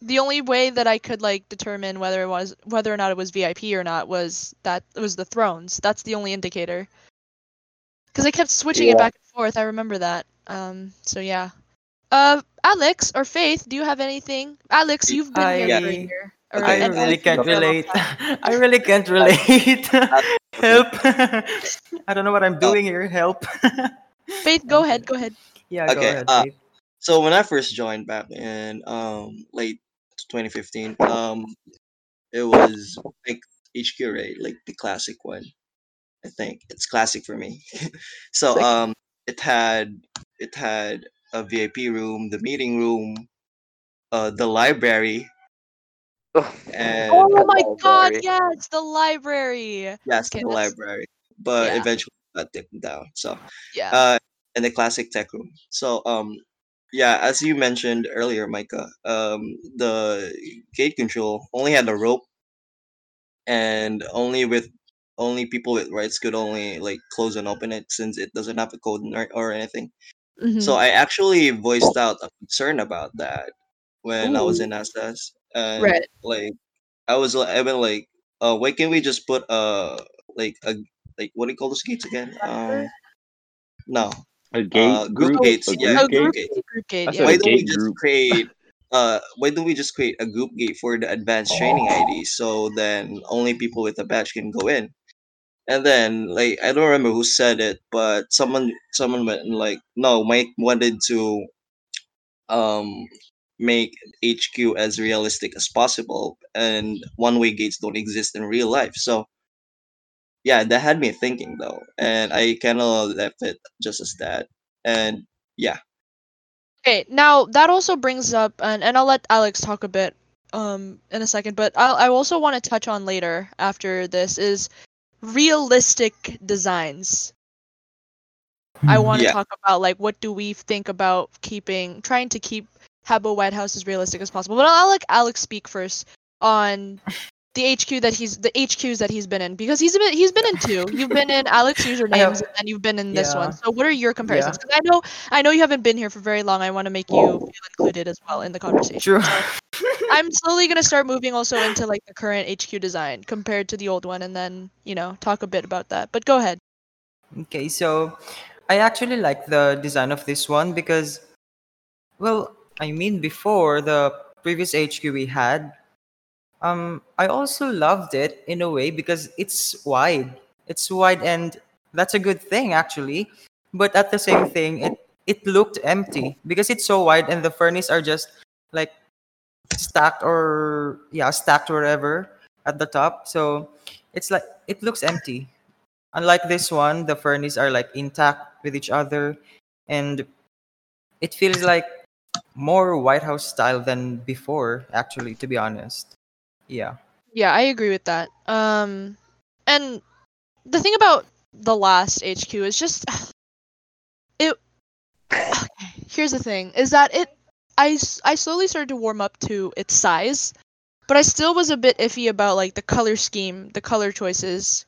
[SPEAKER 1] the only way that I could like determine whether it was whether or not it was VIP or not was that it was the thrones. That's the only indicator. Because I kept switching it back and forth. I remember that. Um. So yeah. Uh, Alex or Faith, do you have anything? Alex, you've been here for a
[SPEAKER 2] I-
[SPEAKER 1] year. Or,
[SPEAKER 3] Okay.
[SPEAKER 2] I really can't
[SPEAKER 1] you've been here a long
[SPEAKER 2] relate. I really can't relate. Help! I don't know what I'm doing here. Help!
[SPEAKER 1] Faith, go ahead. Go ahead.
[SPEAKER 2] yeah, go
[SPEAKER 3] Okay,
[SPEAKER 2] ahead,
[SPEAKER 3] uh, So when I first joined back in um late 2015, um it was like HQ right, like the classic one. I think it's classic for me. so um it had it had a VIP room, the meeting room, uh the library, and
[SPEAKER 1] Oh my God!
[SPEAKER 5] library.
[SPEAKER 1] Yes, the library.
[SPEAKER 3] yes,
[SPEAKER 1] Okay,
[SPEAKER 3] the
[SPEAKER 1] that's-
[SPEAKER 3] library. But
[SPEAKER 1] yeah.
[SPEAKER 3] eventually got taken down. So
[SPEAKER 1] Yeah.
[SPEAKER 3] uh and the classic tech room. So um yeah, as you mentioned earlier, Micah, um the gate control only had a rope and only with only people with rights could only like close and open it since it doesn't have a code or, or anything.
[SPEAKER 1] Mhm.
[SPEAKER 3] So I actually voiced out a concern about that when I was in SS and
[SPEAKER 1] Right.
[SPEAKER 3] like I was li- I been like uh why can't we just put uh like a like what do you call those gates again? Um no.
[SPEAKER 4] A gate
[SPEAKER 3] Uh, group
[SPEAKER 4] group,
[SPEAKER 3] gates,
[SPEAKER 4] a
[SPEAKER 3] yeah,
[SPEAKER 1] Oh,
[SPEAKER 4] group
[SPEAKER 1] group
[SPEAKER 4] gate.
[SPEAKER 1] gate. Group gate. Yeah.
[SPEAKER 4] said
[SPEAKER 3] why
[SPEAKER 4] a
[SPEAKER 3] don't we just
[SPEAKER 4] group.
[SPEAKER 3] create uh why don't we just create a group gate for the advanced training ID so then only people with a badge can go in and then like I don't remember who said it but someone someone went and like no Mike wanted to um make HQ as realistic as possible, and one way gates don't exist in real life. So yeah, that had me thinking though, and I kind of left it just as that. And yeah,
[SPEAKER 1] Okay, now that also brings up, and, and I'll let Alex talk a bit um in a second, but I'll, I also want to touch on later after this is realistic designs. I want to
[SPEAKER 3] Yeah.
[SPEAKER 1] talk about like what do we think about keeping trying to keep Habbo White House as realistic as possible. But I'll, I'll let Alex speak first on the HQ that he's the HQs that he's been in because he's been he's been in two. You've been in Alex usernames and then you've been in this one. So what are your comparisons? 'Cause I know I know you haven't been here for very long. I want to make you feel included as well in the conversation.
[SPEAKER 2] True.
[SPEAKER 1] I'm slowly gonna start moving also into like the current HQ design compared to the old one, and then you know talk a bit about that. But go ahead.
[SPEAKER 2] Okay, so I actually like the design of this one because, well, I mean, before the previous HQ we had, um, I also loved it in a way because it's wide. It's wide, and that's a good thing actually. But at the same thing, it it looked empty because it's so wide, and the furnace are just like stacked or yeah, stacked wherever at the top. So it's like it looks empty unlike this one the furnace are like intact with each other and it feels like more white house style than before actually to be honest yeah
[SPEAKER 1] Yeah, I agree with that. Um, and the thing about the last HQ is just it. Okay, here's the thing: is that it. I I slowly started to warm up to its size, but I still was a bit iffy about like the color scheme, the color choices,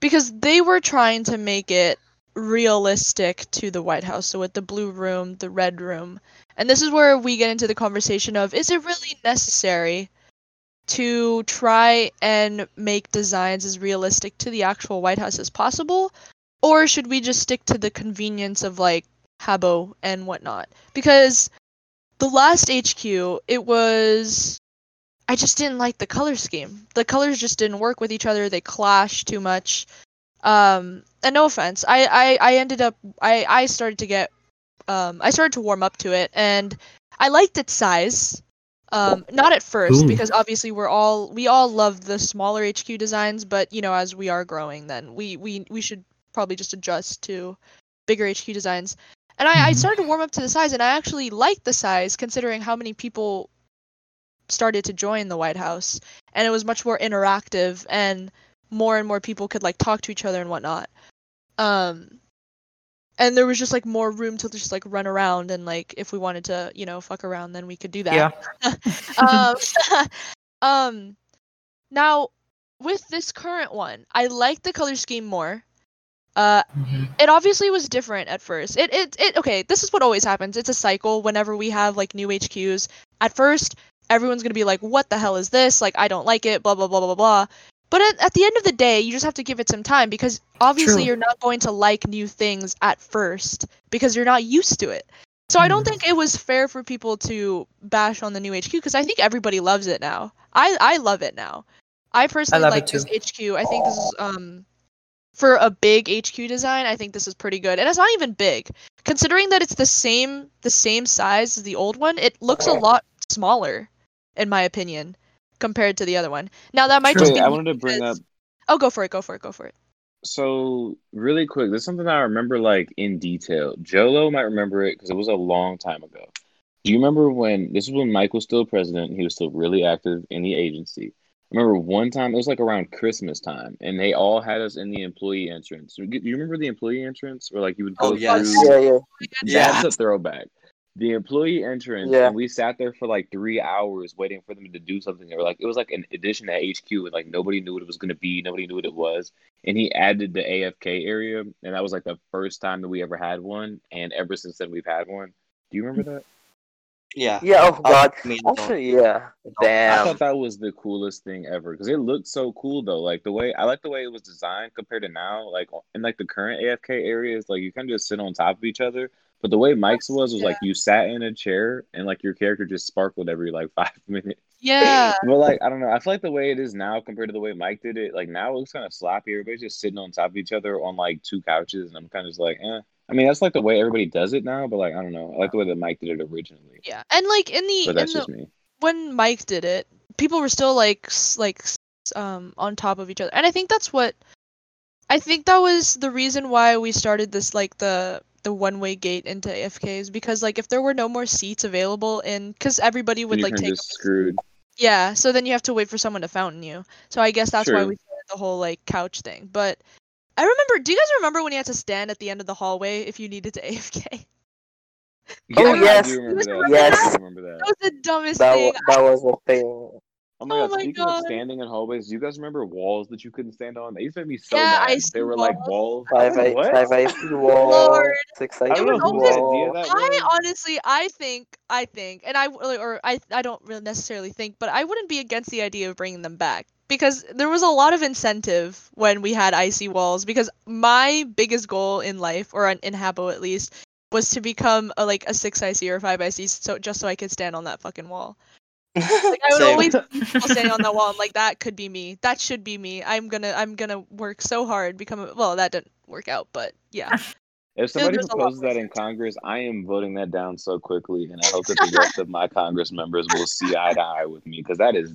[SPEAKER 1] because they were trying to make it realistic to the White House. So with the blue room, the red room, and this is where we get into the conversation of: is it really necessary? To try and make designs as realistic to the actual White House as possible? Or should we just stick to the convenience of like Habbo and whatnot? Because the last HQ, it was. I just didn't like the color scheme. The colors just didn't work with each other. They clashed too much. Um, and no offense, I, I, I ended up I, I started to get um I started to warm up to it and I liked its size. Um, not at first
[SPEAKER 6] Ooh.
[SPEAKER 1] because obviously we're all we all love the smaller HQ designs, but you know as we are growing, then we we we should probably just adjust to bigger HQ designs. And I, I
[SPEAKER 6] Mhm.
[SPEAKER 1] started to warm up to the size, and I actually liked the size considering how many people started to join the White House, and it was much more interactive, and more and more people could like talk to each other and whatnot. Um, and there was just like more room to just like run around and like if we wanted to you know fuck around then we could do that.
[SPEAKER 2] Yeah.
[SPEAKER 1] Um, um now with this current one i like the color scheme more. Uh
[SPEAKER 6] Mhm.
[SPEAKER 1] it obviously was different at first. It, it it okay this is what always happens. It's a cycle whenever we have like new hqs at first everyone's gonna be like what the hell is this? Like i don't like it blah blah blah blah blah but at, at the end of the day you just have to give it some time because obviously
[SPEAKER 2] True.
[SPEAKER 1] you're not going to like new things at first because you're not used to it so i don't
[SPEAKER 2] Mhm.
[SPEAKER 1] think it was fair for people to bash on the new hq because i think everybody loves it now i i love it now i personally
[SPEAKER 2] it
[SPEAKER 1] like this hq i think this is um for a big HQ design, I think this is pretty good. And it's not even big. Considering that it's the same the same size as the old one, it looks a lot smaller in my opinion compared to the other one. Now that might
[SPEAKER 2] True.
[SPEAKER 1] just be
[SPEAKER 4] I wanted to bring up
[SPEAKER 1] Oh, go for it. Go for it. Go for it.
[SPEAKER 4] so really quick. This is something I remember like in detail. Jolo might remember it because it was a long time ago. Do you remember when this was when Mike was still president? And he was still really active in the agency. I remember one time it was like around Christmas time, and they all had us in the employee entrance. Do you remember the employee entrance where like you would oh, go
[SPEAKER 3] Oh, yes.
[SPEAKER 4] through?
[SPEAKER 5] Yeah, yeah.
[SPEAKER 3] Yeah.
[SPEAKER 4] A throwback. The employee entrance,
[SPEAKER 5] Yeah.
[SPEAKER 4] and we sat there for like three hours waiting for them to do something. They were like, it was like an addition at HQ, and like nobody knew what it was going to be. Nobody knew what it was. And he added the AFK area, and that was like the first time that we ever had one. And ever since then, we've had one. Do you remember that?
[SPEAKER 3] yeah.
[SPEAKER 5] Yeah, oh god.
[SPEAKER 3] I mean,
[SPEAKER 5] Actually, yeah.
[SPEAKER 4] I thought that was the coolest thing ever because it looked so cool though. Like the way I like the way it was designed compared to now. Like in like the current AFK areas, like you kind of just sit on top of each other. But the way Mike's was was like you sat in a chair and like your character just sparkled every like five minutes.
[SPEAKER 1] Yeah.
[SPEAKER 4] But like I don't know, I feel like the way it is now compared to the way Mike did it, like now it looks kind of sloppy. Everybody's just sitting on top of each other on like two couches, and I'm kind of just like, eh. I mean, that's like the way everybody does it now, but like I don't know. I like the way that Mike did it originally.
[SPEAKER 1] Yeah, and like in the
[SPEAKER 4] But that's
[SPEAKER 1] the
[SPEAKER 4] me.
[SPEAKER 1] when Mike did it, people were still like like um on top of each other, and I think that's what I think that was the reason why we started this like the the one way gate into AFKs because like if there were no more seats available in because everybody would
[SPEAKER 4] you
[SPEAKER 1] like take
[SPEAKER 4] just
[SPEAKER 1] up a seat.
[SPEAKER 4] screwed.
[SPEAKER 1] yeah, so then you have to wait for someone to fountain you. So I guess that's why we started the whole like couch thing. But I remember. Do you guys remember when you had to stand at the end of the hallway if you needed to AFK?
[SPEAKER 5] Oh,
[SPEAKER 4] Yeah,
[SPEAKER 5] yes.
[SPEAKER 4] I do remember that.
[SPEAKER 5] Yes.
[SPEAKER 4] I remember that.
[SPEAKER 1] That was the dumbest
[SPEAKER 5] That
[SPEAKER 1] thing.
[SPEAKER 5] that was a thing.
[SPEAKER 4] Oh my
[SPEAKER 1] Oh
[SPEAKER 4] god!
[SPEAKER 1] my
[SPEAKER 4] Speaking
[SPEAKER 1] God.
[SPEAKER 4] of standing in hallways, do you guys remember walls that you couldn't stand on? They used to make me so
[SPEAKER 1] Yeah,
[SPEAKER 4] mad.
[SPEAKER 1] icy
[SPEAKER 4] They were like
[SPEAKER 1] walls.
[SPEAKER 4] walls.
[SPEAKER 5] Five I
[SPEAKER 4] What?
[SPEAKER 5] wall.
[SPEAKER 1] Lord.
[SPEAKER 5] Six
[SPEAKER 4] I don't know
[SPEAKER 1] It
[SPEAKER 4] whose
[SPEAKER 5] wall.
[SPEAKER 4] idea that
[SPEAKER 1] I
[SPEAKER 4] was.
[SPEAKER 1] honestly, I think, I think, and I w- or I, I don't really necessarily think, but I wouldn't be against the idea of bringing them back because there was a lot of incentive when we had icy walls. Because my biggest goal in life, or in in Habbo at least, was to become a like a six IC or five IC, so just so I could stand on that fucking wall. Like I would
[SPEAKER 3] Same.
[SPEAKER 1] always see people standing on that wall. I'm like, that could be me. That should be me. I'm gonna, I'm gonna work so hard, become. A, well, that didn't work out, but yeah.
[SPEAKER 4] If somebody
[SPEAKER 1] there's
[SPEAKER 4] proposes that in Congress, I am voting that down so quickly, and I hope that the rest of my Congress members will see eye to eye with me because that is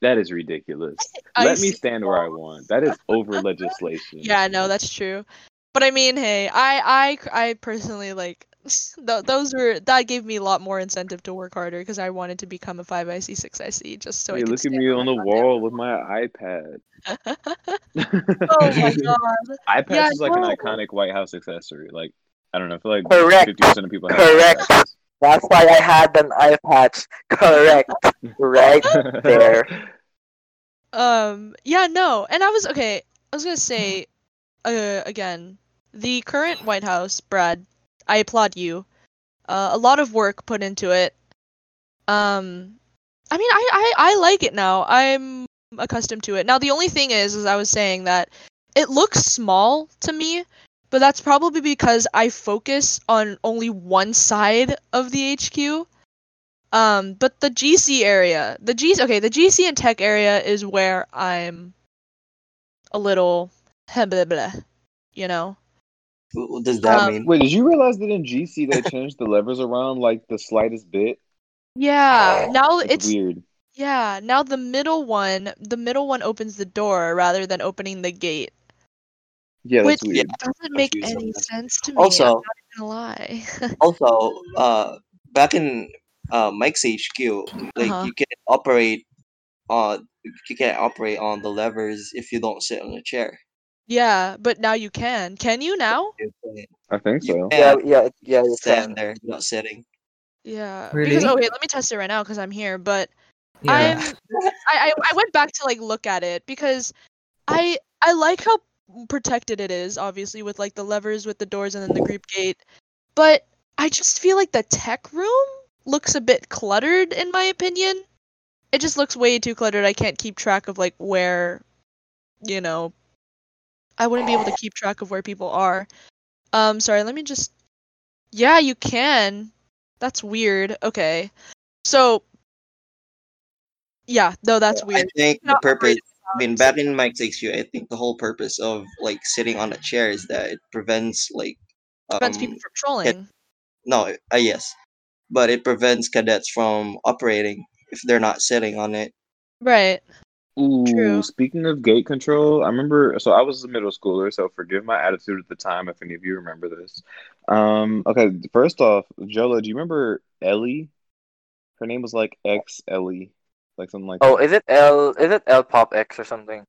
[SPEAKER 4] that is ridiculous. Let me stand where I want. That is over legislation.
[SPEAKER 1] Yeah, no, that's true. But I mean, hey, I I I personally like th- those were that gave me a lot more incentive to work harder because I wanted to become a five IC six IC just so I
[SPEAKER 4] Hey,
[SPEAKER 1] could
[SPEAKER 4] look at me
[SPEAKER 1] on
[SPEAKER 4] on the
[SPEAKER 1] my
[SPEAKER 4] wall with my iPad.
[SPEAKER 1] oh my god.
[SPEAKER 4] iPads
[SPEAKER 1] Yeah,
[SPEAKER 4] is like an iconic White House accessory. Like I don't know, I feel like
[SPEAKER 5] Correct.
[SPEAKER 4] fifty percent of people have
[SPEAKER 5] Correct.
[SPEAKER 4] iPads.
[SPEAKER 5] That's why I had an eye patch. Correct. Right there.
[SPEAKER 1] Um yeah, no. And I was okay, I was going to say uh again, the current White House, Brad, I applaud you. Uh, a lot of work put into it. Um I mean, I, I I like it now. I'm accustomed to it. Now the only thing is as I was saying that it looks small to me, but that's probably because I focus on only one side of the HQ. Um, but the GC area, the GC, okay, the GC and tech area is where I'm a little, blah, blah, blah, you know.
[SPEAKER 3] What does that
[SPEAKER 1] Um,
[SPEAKER 3] mean?
[SPEAKER 4] Wait, did you realize that in GC they changed the levers around like the slightest bit?
[SPEAKER 1] Yeah, now
[SPEAKER 4] It's,
[SPEAKER 1] it's
[SPEAKER 4] weird.
[SPEAKER 1] yeah, now the middle one, the middle one opens the door rather than opening the gate.
[SPEAKER 4] Yeah, that's
[SPEAKER 1] Which-
[SPEAKER 4] weird.
[SPEAKER 1] Doesn't make
[SPEAKER 3] Confused
[SPEAKER 1] any
[SPEAKER 3] on
[SPEAKER 1] sense to me.
[SPEAKER 3] Also-
[SPEAKER 1] I'm not gonna lie.
[SPEAKER 3] Also, uh, back in uh, Mike's HQ, like
[SPEAKER 1] Uh-huh.
[SPEAKER 3] you can operate on you can't operate on the levers if you don't sit on a chair.
[SPEAKER 1] Yeah, but now you can. Can you now?
[SPEAKER 4] I think so.
[SPEAKER 5] Yeah, yeah, yeah. You
[SPEAKER 3] stand
[SPEAKER 5] can.
[SPEAKER 3] there not sitting.
[SPEAKER 1] Yeah.
[SPEAKER 2] Really?
[SPEAKER 1] Because okay, let me test it right now because I'm here. But
[SPEAKER 2] Yeah.
[SPEAKER 1] I'm I, I I went back to like look at it because I I like how protected it is, obviously with like the levers with the doors and then the group gate. But I just feel like the tech room looks a bit cluttered in my opinion. It just looks way too cluttered. I can't keep track of like where you know I wouldn't be able to keep track of where people are. Um sorry, let me just Yeah, you can. That's weird. Okay. So Yeah, no, that's weird.
[SPEAKER 3] I think the purpose. I mean, back in Mike's HQ, I think the whole purpose of like sitting on a chair is that it prevents like
[SPEAKER 1] prevents
[SPEAKER 3] um,
[SPEAKER 1] people from trolling.
[SPEAKER 3] no, uh, yes, but it prevents cadets from operating if they're not sitting on it.
[SPEAKER 1] Right.
[SPEAKER 4] Ooh,
[SPEAKER 1] True.
[SPEAKER 4] speaking of gate control, I remember. So I was a middle schooler, so forgive my attitude at the time if any of you remember this. Um, okay, first off, Jolo, do you remember Ellie? Her name was like X Ellie, like something like
[SPEAKER 5] Oh,
[SPEAKER 4] that.
[SPEAKER 5] is it L? Is it L Pop X or something?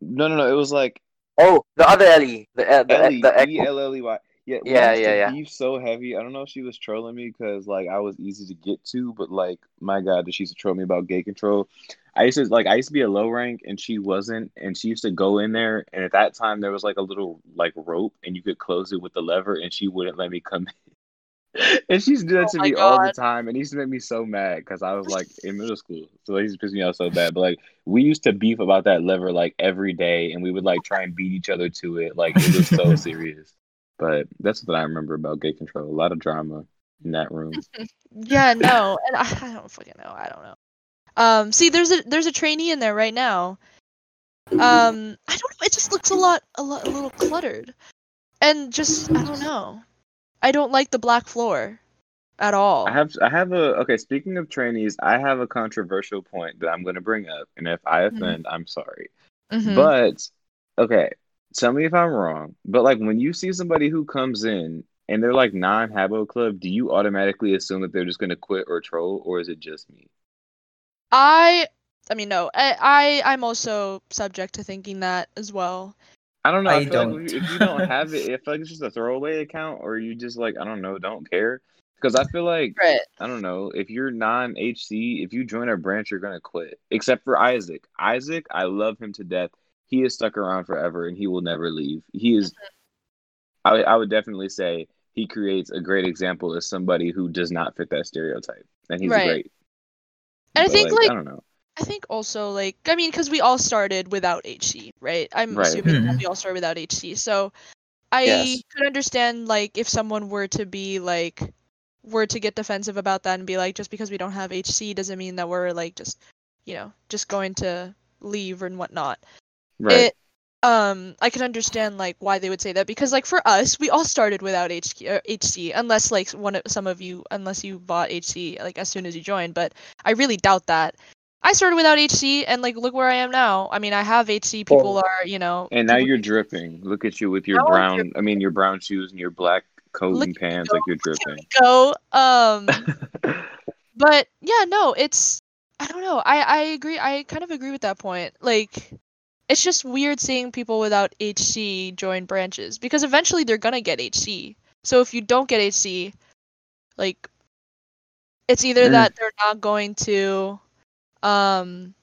[SPEAKER 4] No, no, no. It was like
[SPEAKER 5] Oh, the other Ellie, the L, the
[SPEAKER 4] Ellie,
[SPEAKER 5] the
[SPEAKER 4] E. L L E Y. Yeah,
[SPEAKER 5] Yeah, yeah, yeah.
[SPEAKER 4] beef so heavy. I don't know if she was trolling me because like I was easy to get to, but like my God, did she troll me about gate control? I used to like I used to be a low rank and she wasn't, and she used to go in there, and at that time there was like a little like rope, and you could close it with the lever, and she wouldn't let me come in. and she used to do that
[SPEAKER 1] Oh
[SPEAKER 4] to me all the time, and it used to make me so mad because I was like in middle school, so it used to piss me off so bad. But like we used to beef about that lever like every day, and we would like try and beat each other to it. Like it was so serious. But that's what I remember about gate control. A lot of drama in that room.
[SPEAKER 1] Yeah, no, and I, I don't fucking know. I don't know. Um, see, there's a there's a trainee in there right now. Um, I don't know. It just looks a lot a lot a little cluttered. and just I don't know. I don't like the black floor at all.
[SPEAKER 4] I have I have a okay. Speaking of trainees, I have a controversial point that I'm going to bring up, and if I
[SPEAKER 1] Mhm.
[SPEAKER 4] offend, I'm sorry.
[SPEAKER 1] Mhm.
[SPEAKER 4] But okay, tell me if I'm wrong. But like when you see somebody who comes in and they're like non-Habbo Club, do you automatically assume that they're just going to quit or troll, or is it just me?
[SPEAKER 1] I I mean no. I, I I'm also subject to thinking that as well.
[SPEAKER 4] I don't know. I,
[SPEAKER 2] I
[SPEAKER 4] feel
[SPEAKER 2] don't.
[SPEAKER 4] like if you, don't have it, if like it's just a throwaway account, or you just like I don't know, don't care. Because I feel like
[SPEAKER 1] Right.
[SPEAKER 4] I don't know if you're non HC, if you join our branch, you're gonna quit. Except for Isaac. Isaac, I love him to death. He is stuck around forever, and he will never leave. He is. Mm-hmm. I I would definitely say he creates a great example as somebody who does not fit that stereotype, and he's
[SPEAKER 1] Right.
[SPEAKER 4] great.
[SPEAKER 1] And I think like
[SPEAKER 4] I don't know.
[SPEAKER 1] I think also like I mean because we all started without HC, right? I'm
[SPEAKER 4] Right.
[SPEAKER 1] assuming that
[SPEAKER 2] Mhm.
[SPEAKER 1] we all started without HC. So I
[SPEAKER 3] Yes.
[SPEAKER 1] could understand like if someone were to be like were to get defensive about that and be like just because we don't have HC doesn't mean that we're like just you know just going to leave and whatnot.
[SPEAKER 4] Right.
[SPEAKER 1] It um I can understand like why they would say that because like for us we all started without HC, uh, HC unless like one of some of you unless you bought HC like as soon as you joined but I really doubt that. I started without HC and like look where I am now. I mean I have HC people are you know
[SPEAKER 4] and now you're dripping. Look at you with your
[SPEAKER 1] Now
[SPEAKER 4] brown. I mean, your brown shoes and your black coat
[SPEAKER 1] Look
[SPEAKER 4] and pants. Like you're dripping.
[SPEAKER 1] go. Um but yeah no it's i don't know i i agree i kind of agree with that point like it's just weird seeing people without hc join branches because eventually they're gonna get hc so if you don't get hc like it's either
[SPEAKER 2] Mm.
[SPEAKER 1] that they're not going to um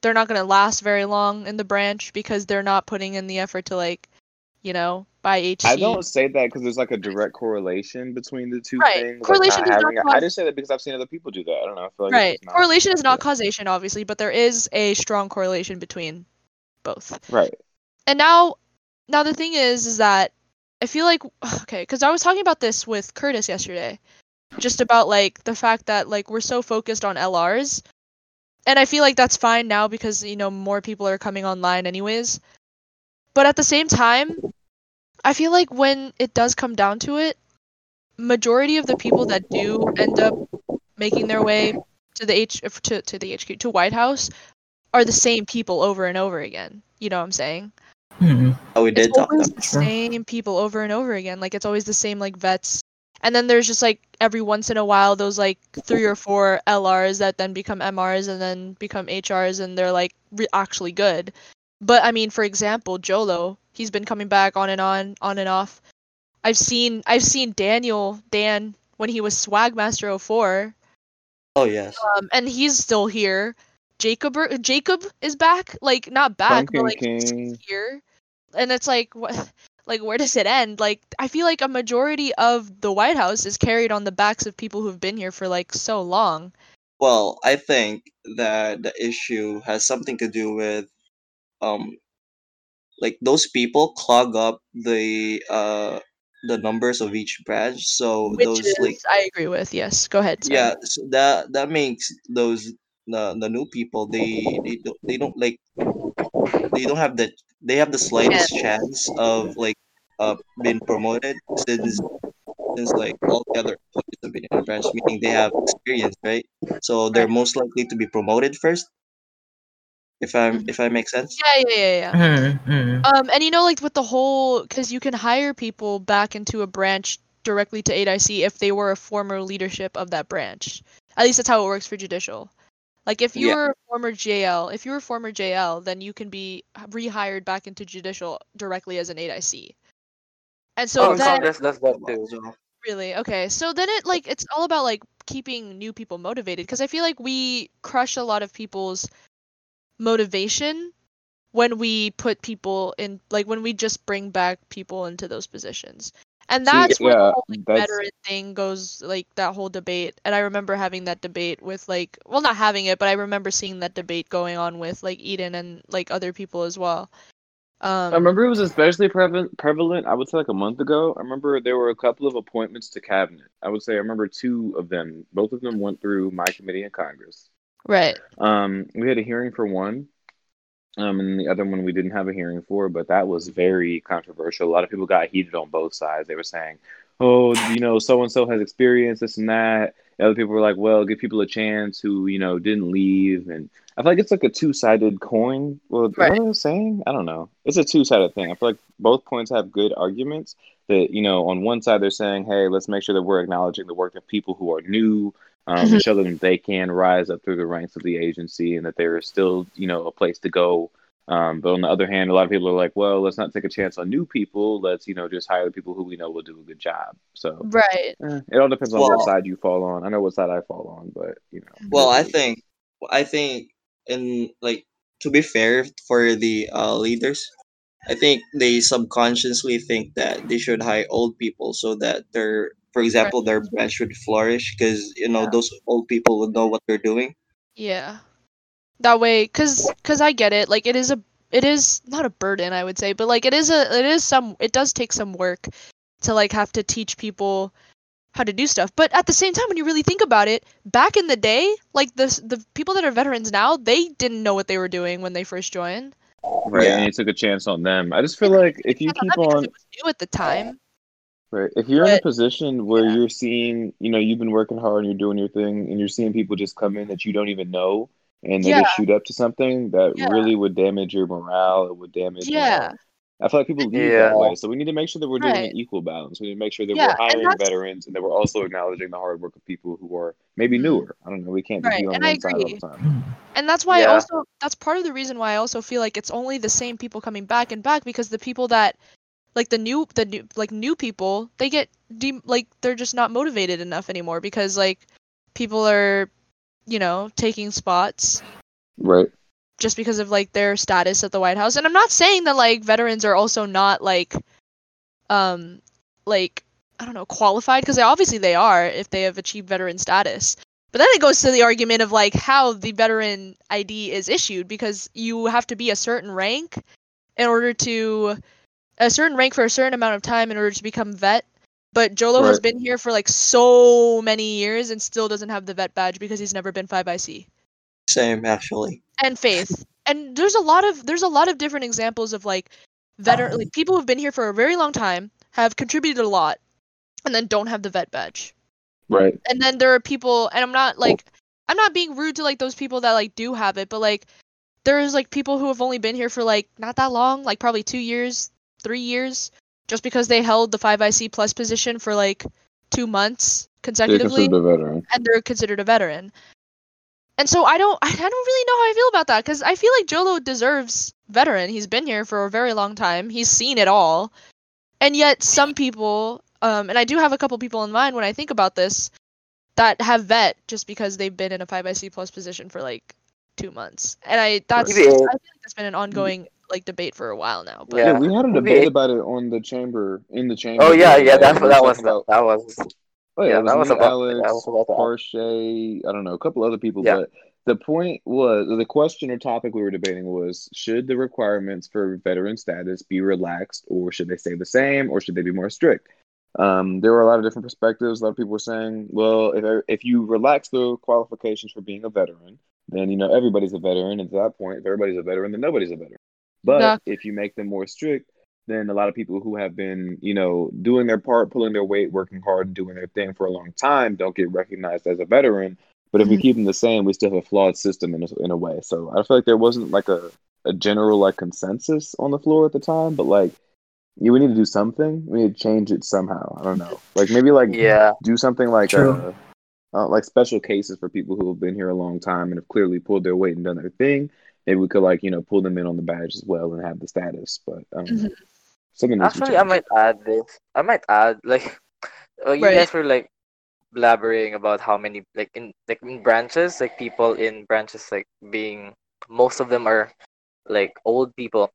[SPEAKER 1] they're not going to last very long in the branch because they're not putting in the effort to like you know buy hc
[SPEAKER 4] I don't say that because there's like a direct correlation between the two
[SPEAKER 1] Right.
[SPEAKER 4] things. like,
[SPEAKER 1] Correlation
[SPEAKER 4] not
[SPEAKER 1] does not
[SPEAKER 4] having it.
[SPEAKER 1] cause-
[SPEAKER 4] I just say that because I've seen other people do that. I don't know. I feel like
[SPEAKER 1] right
[SPEAKER 4] not-
[SPEAKER 1] correlation is not causation obviously but there is a strong correlation between both
[SPEAKER 4] Right.
[SPEAKER 1] and now now the thing is is that i feel like okay because i was talking about this with curtis yesterday just about like the fact that like we're so focused on lrs and i feel like that's fine now because you know more people are coming online anyways but at the same time i feel like when it does come down to it majority of the people that do end up making their way to the H to, to the HQ to White House are the same people over and over again. You know what I'm saying?
[SPEAKER 2] Mhm.
[SPEAKER 3] Oh, we did
[SPEAKER 1] It's
[SPEAKER 3] talk
[SPEAKER 1] always
[SPEAKER 3] about
[SPEAKER 1] the
[SPEAKER 2] Sure.
[SPEAKER 1] same people over and over again. Like it's always the same like vets. And then there's just like every once in a while those like three or four LRs that then become MRs and then become HRs and they're like re- actually good. But I mean, for example, Jolo, he's been coming back on and on, on and off. I've seen I've seen Daniel Dan when he was Swagmaster 04
[SPEAKER 3] Oh yes.
[SPEAKER 1] um, and he's still here. Jacob Jacob is back, like not back, but like
[SPEAKER 4] King.
[SPEAKER 1] here. And it's like what like where does it end? Like I feel like a majority of the White House is carried on the backs of people who've been here for like so long.
[SPEAKER 3] Well, I think that the issue has something to do with um like those people clog up the uh the numbers of each branch. So
[SPEAKER 1] Which
[SPEAKER 3] those
[SPEAKER 1] is
[SPEAKER 3] like
[SPEAKER 1] I agree with. Yes, go ahead. sorry.
[SPEAKER 3] yeah, so that that makes those the the new people they they don't they don't like they don't have the they have the slightest chance of like uh being promoted since since like all the other employees have been in the branch, meaning they have experience, right? So they're most likely to be promoted first. If I'm
[SPEAKER 1] Mhm.
[SPEAKER 3] if I make sense.
[SPEAKER 1] Yeah, yeah, yeah, yeah.
[SPEAKER 2] Mhm, mhm.
[SPEAKER 1] Um, and you know, like with the whole, because you can hire people back into a branch directly to 8IC if they were a former leadership of that branch. At least that's how it works for judicial. Like if you
[SPEAKER 3] Yeah.
[SPEAKER 1] were a former JL, if you were a former JL, then you can be rehired back into judicial directly as an 8IC. And so
[SPEAKER 5] oh,
[SPEAKER 1] then,
[SPEAKER 5] Congress does that too.
[SPEAKER 3] So,
[SPEAKER 1] really, okay, so then it like it's all about like keeping new people motivated because I feel like we crush a lot of people's motivation when we put people in like when we just bring back people into those positions and
[SPEAKER 4] See,
[SPEAKER 1] that's where
[SPEAKER 4] yeah,
[SPEAKER 1] the whole like, veteran thing goes like that whole debate and i remember having that debate with like well not having it but i remember seeing that debate going on with like eden and like other people as well um
[SPEAKER 4] I remember it was especially prevalent. Prevalent, I would say, like a month ago. I remember there were a couple of appointments to cabinet. I would say I remember two of them. Both of them went through my committee in Congress.
[SPEAKER 1] right
[SPEAKER 4] Um, we had a hearing for one, Um, and the other one we didn't have a hearing for, but that was very controversial. A lot of people got heated on both sides. They were saying, "Oh, you know, so and so has experience this and that." Other people were like, "Well, give people a chance who you know didn't leave." And I feel like it's like a two sided coin. Well,
[SPEAKER 1] Right.
[SPEAKER 4] what am I saying? I don't know. It's a two sided thing. I feel like both points have good arguments. That you know, on one side they're saying, "Hey, let's make sure that we're acknowledging the work of people who are new." Um,
[SPEAKER 1] Mhm.
[SPEAKER 4] and show them they can rise up through the ranks of the agency and that there is still, you know, a place to go um, but on the other hand, a lot of people are like, well, let's not take a chance on new people. Let's, you know, just hire the people who we know will do a good job. So
[SPEAKER 1] Right.
[SPEAKER 4] eh, it all depends on
[SPEAKER 3] Well-
[SPEAKER 4] what side you fall on. I know what side I fall on, but you know.
[SPEAKER 3] Well, I think I think in like to be fair for the uh, leaders, I think they subconsciously think that they should hire old people so that their, for example, their branch would flourish because you know
[SPEAKER 5] Yeah.
[SPEAKER 3] those old people would know what they're doing.
[SPEAKER 1] Yeah. That way, cause, cause I get it. Like it is a, it is not a burden, I would say, but like it is a, it is some, it does take some work to like have to teach people how to do stuff. But at the same time, when you really think about it, back in the day, like the the people that are veterans now, they didn't know what they were doing when they first joined.
[SPEAKER 4] Right,
[SPEAKER 3] Yeah.
[SPEAKER 4] and you took a chance on them. I just feel like if you
[SPEAKER 1] Not
[SPEAKER 4] keep on,
[SPEAKER 1] it new at the time.
[SPEAKER 4] right, if you're in a position where
[SPEAKER 1] yeah.
[SPEAKER 4] you're seeing, you know, you've been working hard and you're doing your thing, and you're seeing people just come in that you don't even know, and they
[SPEAKER 1] Yeah.
[SPEAKER 4] just shoot up to something that
[SPEAKER 1] Yeah.
[SPEAKER 4] really would damage your morale. It would damage. you know,
[SPEAKER 1] Yeah.
[SPEAKER 4] I feel like people leave
[SPEAKER 5] Yeah.
[SPEAKER 4] that way. So we need to make sure that we're doing
[SPEAKER 1] Right.
[SPEAKER 4] an equal balance. We need to make sure that
[SPEAKER 1] Yeah,
[SPEAKER 4] we're hiring
[SPEAKER 1] that's-
[SPEAKER 4] veterans and that we're also acknowledging the hard work of people who are maybe
[SPEAKER 1] Mhm.
[SPEAKER 4] newer. I don't know. We can't just
[SPEAKER 1] Right,
[SPEAKER 4] be on
[SPEAKER 1] and I
[SPEAKER 4] one side all the time.
[SPEAKER 1] And that's why I also that's part of the reason why I also feel like it's only the same people coming back and back because the people that like the new the new like new people they get de- like they're just not motivated enough anymore because like people are you know taking spots
[SPEAKER 4] Right.
[SPEAKER 1] just because of like their status at the White House. And I'm not saying that like veterans are also not like um like I don't know qualified because obviously they are if they have achieved veteran status. But then it goes to the argument of like how the veteran ID is issued because you have to be a certain rank in order to a certain rank for a certain amount of time in order to become vet. But Jolo has been here for like so many years and still doesn't have the vet badge because he's never been 5IC
[SPEAKER 3] Same actually.
[SPEAKER 1] and faith and there's a lot of there's a lot of different examples of like veteran like people who've been here for a very long time have contributed a lot and then don't have the vet badge
[SPEAKER 4] Right.
[SPEAKER 1] and then there are people and i'm not like i'm not being rude to like those people that like do have it but like there's like people who have only been here for like not that long like probably two years three years just because they held the 5ic plus position for like two months
[SPEAKER 4] They're
[SPEAKER 1] consecutively
[SPEAKER 4] a veteran.
[SPEAKER 1] and they're considered a veteran. And so I don't I don't really know how I feel about that because I feel like Jolo deserves veteran. He's been here for a very long time. He's seen it all. And yet some people um and I do have a couple people in mind when I think about this that have vet just because they've been in a 5IC plus position for like 2 months. And I that's
[SPEAKER 5] Maybe
[SPEAKER 1] I feel like that's been an ongoing like debate for a while now. But
[SPEAKER 4] Yeah,
[SPEAKER 5] Yeah.
[SPEAKER 4] we had a debate
[SPEAKER 5] it-
[SPEAKER 4] about it on the chamber in the chamber.
[SPEAKER 5] Oh yeah, yeah.
[SPEAKER 4] day.
[SPEAKER 5] That's what that was.
[SPEAKER 4] talking about-
[SPEAKER 5] That was.
[SPEAKER 4] Oh yeah,
[SPEAKER 5] Yeah,
[SPEAKER 4] it was
[SPEAKER 5] that was about-
[SPEAKER 4] Alex,
[SPEAKER 5] that was about to
[SPEAKER 4] I don't know, a couple other people,
[SPEAKER 5] Yeah.
[SPEAKER 4] but the point was the question or topic we were debating was should the requirements for veteran status be relaxed or should they stay the same or should they be more strict? Um, there were a lot of different perspectives. A lot of people were saying, well, if if you relax the qualifications for being a veteran, then you know everybody's a veteran. At that point, if everybody's a veteran, then nobody's a veteran. But
[SPEAKER 1] Exactly.
[SPEAKER 4] if you make them more strict, then a lot of people who have been, you know, doing their part, pulling their weight, working hard, and doing their thing for a long time don't get recognized as a veteran. But if we
[SPEAKER 1] Mhm.
[SPEAKER 4] keep them the same, we still have a flawed system in a, in a way. So I feel like there wasn't like a, a general like consensus on the floor at the time, but like you we need to do something. We need to change it somehow. I don't know. Like maybe like
[SPEAKER 5] Yeah.
[SPEAKER 4] do something like
[SPEAKER 2] True.
[SPEAKER 4] uh, uh, like special cases for people who have been here a long time and have clearly pulled their weight and done their thing. Maybe we could like you know pull them in on the badge as well and have the status. But um,
[SPEAKER 1] Mhm.
[SPEAKER 4] something
[SPEAKER 5] Actually, I might add this. I might add like, uh, you
[SPEAKER 1] Right.
[SPEAKER 5] guys were like blabbering about how many like in like in branches like people in branches like being most of them are like old people.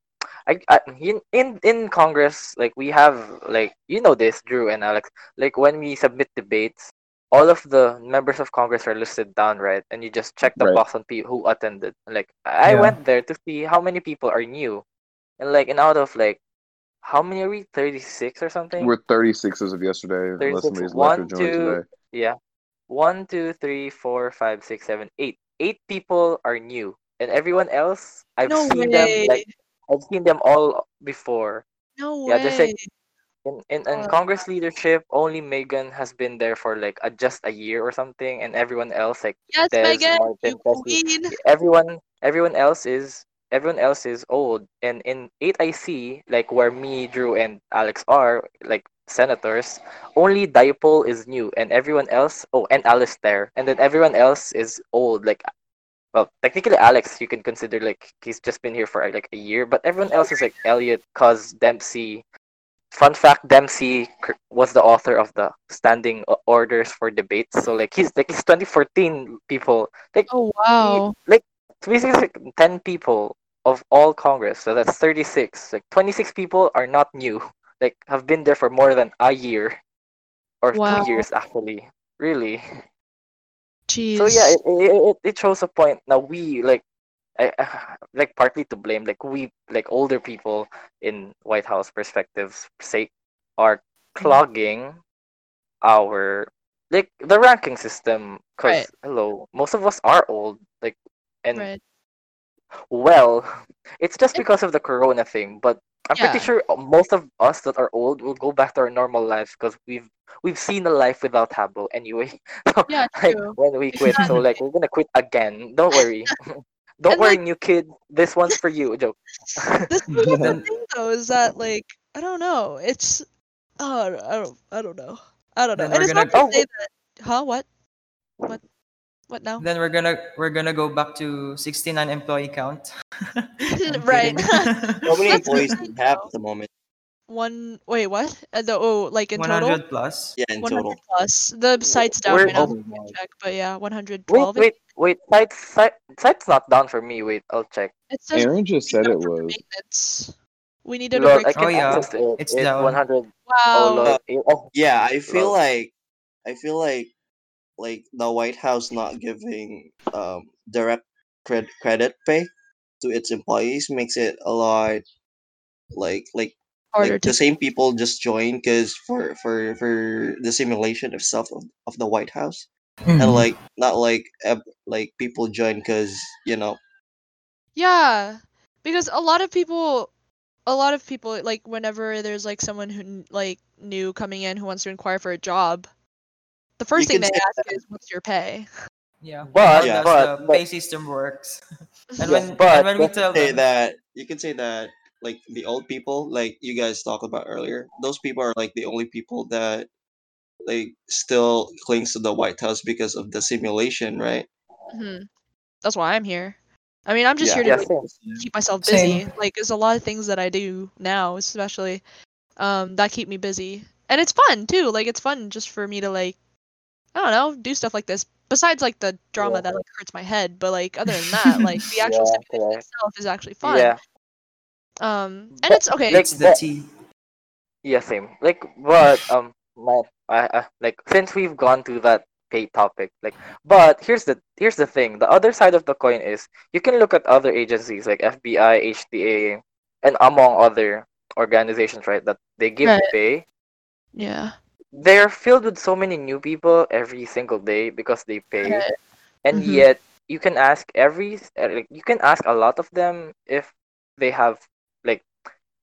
[SPEAKER 5] I, I in in in Congress like we have like you know this Drew and Alex like when we submit debates all of the members of Congress are listed down right and you just check the
[SPEAKER 4] Right.
[SPEAKER 5] box on people who attended like I
[SPEAKER 2] Yeah.
[SPEAKER 5] went there to see how many people are new and like and out of like how many are we 36 or something
[SPEAKER 4] We're 36 as of yesterday,
[SPEAKER 5] 36,
[SPEAKER 4] somebody's left
[SPEAKER 5] one, two,
[SPEAKER 4] today.
[SPEAKER 5] yeah one two three four five six seven eight eight people are new and everyone else I've
[SPEAKER 1] No
[SPEAKER 5] seen
[SPEAKER 1] way.
[SPEAKER 5] them like I've seen them all before.
[SPEAKER 1] no
[SPEAKER 5] Yeah, there's
[SPEAKER 1] way.
[SPEAKER 5] like in, in, in
[SPEAKER 1] Uh,
[SPEAKER 5] Congress leadership, only Megan has been there for like a, just a year or something, and everyone else like
[SPEAKER 1] yes,
[SPEAKER 5] Des,
[SPEAKER 1] Megan,
[SPEAKER 5] Martin,
[SPEAKER 1] queen.
[SPEAKER 5] everyone everyone else is everyone else is old. And in 8IC like where me Drew and Alex are like senators only Dipole is new and everyone else oh and Alistair. And then everyone else is old like well technically Alex you can consider like he's just been here for like a year but everyone else is like Elliot Cuz Dempsey fun fact Dempsey was the author of the standing orders for debates so like he's like he's 2014 people like
[SPEAKER 1] Oh wow.
[SPEAKER 5] so basically, like 10 people of all Congress. So that's 36. Like 26 people are not new. Like have been there for more than a year or
[SPEAKER 1] Wow.
[SPEAKER 5] two years actually. Really.
[SPEAKER 1] Jeez.
[SPEAKER 5] So yeah, it, it, it, it shows a point. Now we like I, I- like partly to blame. Like we like older people in White House perspectives sake are clogging our like the ranking system because
[SPEAKER 1] Right.
[SPEAKER 5] hello most of us are old like and
[SPEAKER 1] right.
[SPEAKER 5] Well, it's just because of the corona thing, but I'm
[SPEAKER 1] Yeah.
[SPEAKER 5] pretty sure uh, most of us that are old will go back to our normal lives because we've we've seen a life without Habbo anyway. So,
[SPEAKER 1] Yeah,
[SPEAKER 5] like,
[SPEAKER 1] true.
[SPEAKER 5] when we quit, so like we're gonna quit again. Don't worry. Don't
[SPEAKER 1] And,
[SPEAKER 5] worry,
[SPEAKER 1] like-
[SPEAKER 5] new kid. This one's for you. Joke.
[SPEAKER 1] This is the thing though is that like I don't know. It's oh I don't I don't know. I don't know.
[SPEAKER 2] Then
[SPEAKER 1] And
[SPEAKER 2] we're
[SPEAKER 1] it's not
[SPEAKER 2] gonna-
[SPEAKER 1] to oh. say that huh what what what now?
[SPEAKER 2] Then we're gonna we're gonna go back to 69 employee count. I'm
[SPEAKER 1] right.
[SPEAKER 3] How many employees do you have at the moment?
[SPEAKER 1] One wait what? Uh, the, oh like in
[SPEAKER 2] 100
[SPEAKER 1] total.
[SPEAKER 2] plus.
[SPEAKER 3] Yeah, in
[SPEAKER 1] 100
[SPEAKER 3] total.
[SPEAKER 1] plus. The site's down
[SPEAKER 5] We're-
[SPEAKER 1] right now.
[SPEAKER 3] Oh
[SPEAKER 1] so I
[SPEAKER 3] my
[SPEAKER 1] can
[SPEAKER 3] God.
[SPEAKER 1] Check, but yeah, 112.
[SPEAKER 5] Wait, wait, wait. Site, site, site's not down for me. Wait, I'll check.
[SPEAKER 1] It says
[SPEAKER 4] Aaron just said it was.
[SPEAKER 1] We needed a
[SPEAKER 5] Lol,
[SPEAKER 1] break.
[SPEAKER 2] Oh, yeah.
[SPEAKER 5] it.
[SPEAKER 2] It's
[SPEAKER 5] It's,
[SPEAKER 2] down.
[SPEAKER 5] 100.
[SPEAKER 1] Wow.
[SPEAKER 5] Oh. Oh,
[SPEAKER 3] Yeah, I feel
[SPEAKER 5] Lol.
[SPEAKER 3] like I feel like like the White House not giving um direct cred- credit pay to its employees makes it a lot like like
[SPEAKER 1] Harder
[SPEAKER 3] like
[SPEAKER 1] to
[SPEAKER 3] the same people just join because for for for the simulation of stuff of, of the White House
[SPEAKER 2] Mhm.
[SPEAKER 3] and like not like ev- like people join because you know
[SPEAKER 1] Yeah, because a lot of people, a lot of people like whenever there's like someone who like new coming in who wants to inquire for a job, the first thing they ask is, "What's your pay?"
[SPEAKER 2] Yeah.
[SPEAKER 5] But-
[SPEAKER 2] how does
[SPEAKER 5] but-
[SPEAKER 2] the
[SPEAKER 5] but-
[SPEAKER 2] pay system works. And
[SPEAKER 5] Yeah,
[SPEAKER 2] when
[SPEAKER 5] but
[SPEAKER 2] and when we tell
[SPEAKER 3] say
[SPEAKER 2] them
[SPEAKER 3] that you can say that like the old people like you guys talked about earlier those people are like the only people that like still clings to the white house because of the simulation right
[SPEAKER 1] hmm That's why I'm here. I mean, I'm just
[SPEAKER 3] Yeah.
[SPEAKER 1] here to
[SPEAKER 5] Yeah,
[SPEAKER 1] keep myself
[SPEAKER 2] Same.
[SPEAKER 1] busy. Like, there's a lot of things that I do now, especially um, that keep me busy, and it's fun too. Like, it's fun just for me to like, I don't know, do stuff like this. Besides, like the drama
[SPEAKER 5] Yeah.
[SPEAKER 1] that like hurts my head, but like other than that, like the actual
[SPEAKER 5] Yeah,
[SPEAKER 1] simulation
[SPEAKER 5] correct.
[SPEAKER 1] itself is actually fun. Um, and
[SPEAKER 5] But,
[SPEAKER 1] it's okay.
[SPEAKER 5] like,
[SPEAKER 2] it's the
[SPEAKER 5] but-
[SPEAKER 2] T.
[SPEAKER 5] yeah, same. Like, but um, my, I, I, like since we've gone to that pay topic, like, but here's the here's the thing. The other side of the coin is you can look at other agencies like FBI, HTA, and among other organizations, right? That they give
[SPEAKER 1] Right.
[SPEAKER 5] pay.
[SPEAKER 1] Yeah.
[SPEAKER 5] They're filled with so many new people every single day because they pay.
[SPEAKER 1] Right.
[SPEAKER 5] and
[SPEAKER 1] Mhm.
[SPEAKER 5] yet you can ask every like you can ask a lot of them if they have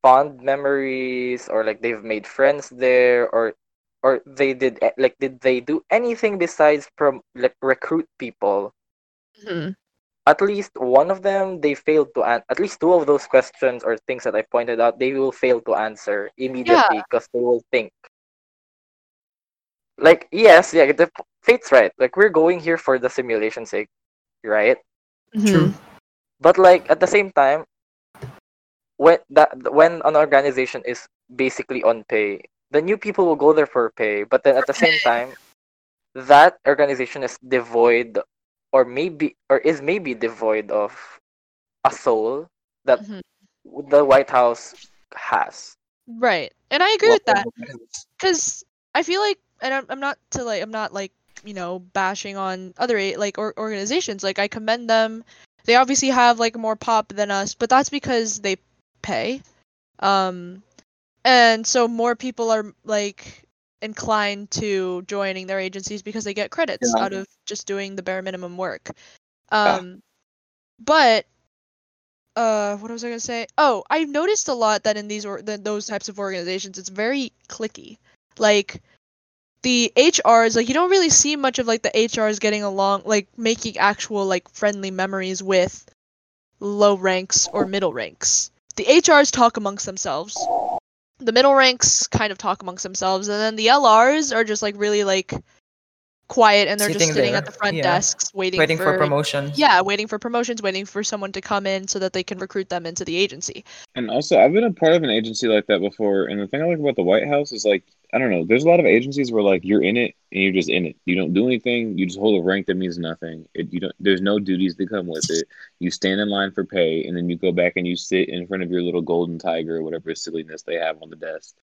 [SPEAKER 5] fond memories or like they've made friends there or or they did like did they do anything besides prom like recruit people
[SPEAKER 1] Mhm.
[SPEAKER 5] at least one of them they failed to an- at least two of those questions or things that i pointed out they will fail to answer immediately because they will think like yes yeah the fate's right like we're going here for the simulation sake right
[SPEAKER 2] True.
[SPEAKER 1] Mhm.
[SPEAKER 5] but like at the same time when that when an organization is basically on pay the new people will go there for pay but then at the same time that organization is devoid or maybe or is maybe devoid of a soul that
[SPEAKER 1] Mhm.
[SPEAKER 5] the white house has
[SPEAKER 1] Right. And I agree
[SPEAKER 3] Well,
[SPEAKER 1] with that because I feel like, and I'm, I'm not to like, I'm not like, you know, bashing on other like or, organizations. Like I commend them. They obviously have like more pop than us, but that's because they pay. Um, and so more people are like inclined to joining their agencies because they get credits
[SPEAKER 3] Yeah.
[SPEAKER 1] out of just doing the bare minimum work.
[SPEAKER 3] Yeah.
[SPEAKER 1] Um, but uh what was i going to say oh i've noticed a lot that in these or th- those types of organizations it's very clicky like the hrs like you don't really see much of like the hrs getting along like making actual like friendly memories with low ranks or middle ranks the hrs talk amongst themselves the middle ranks kind of talk amongst themselves and then the lrs are just like really like quiet and they're just
[SPEAKER 2] Sitting
[SPEAKER 1] sitting
[SPEAKER 2] there,
[SPEAKER 1] at the front
[SPEAKER 2] yeah.
[SPEAKER 1] desks waiting,
[SPEAKER 2] Waiting for promotion.
[SPEAKER 1] yeah, waiting for promotions, waiting for someone to come in so that they can recruit them into the agency.
[SPEAKER 4] And also, I've been a part of an agency like that before. And the thing I like about the White House is like, I don't know, there's a lot of agencies where like you're in it and you're just in it. You don't do anything. You just hold a rank that means nothing. It, you don't. There's no duties that come with it. You stand in line for pay, and then you go back and you sit in front of your little golden tiger or whatever silliness they have on the desk.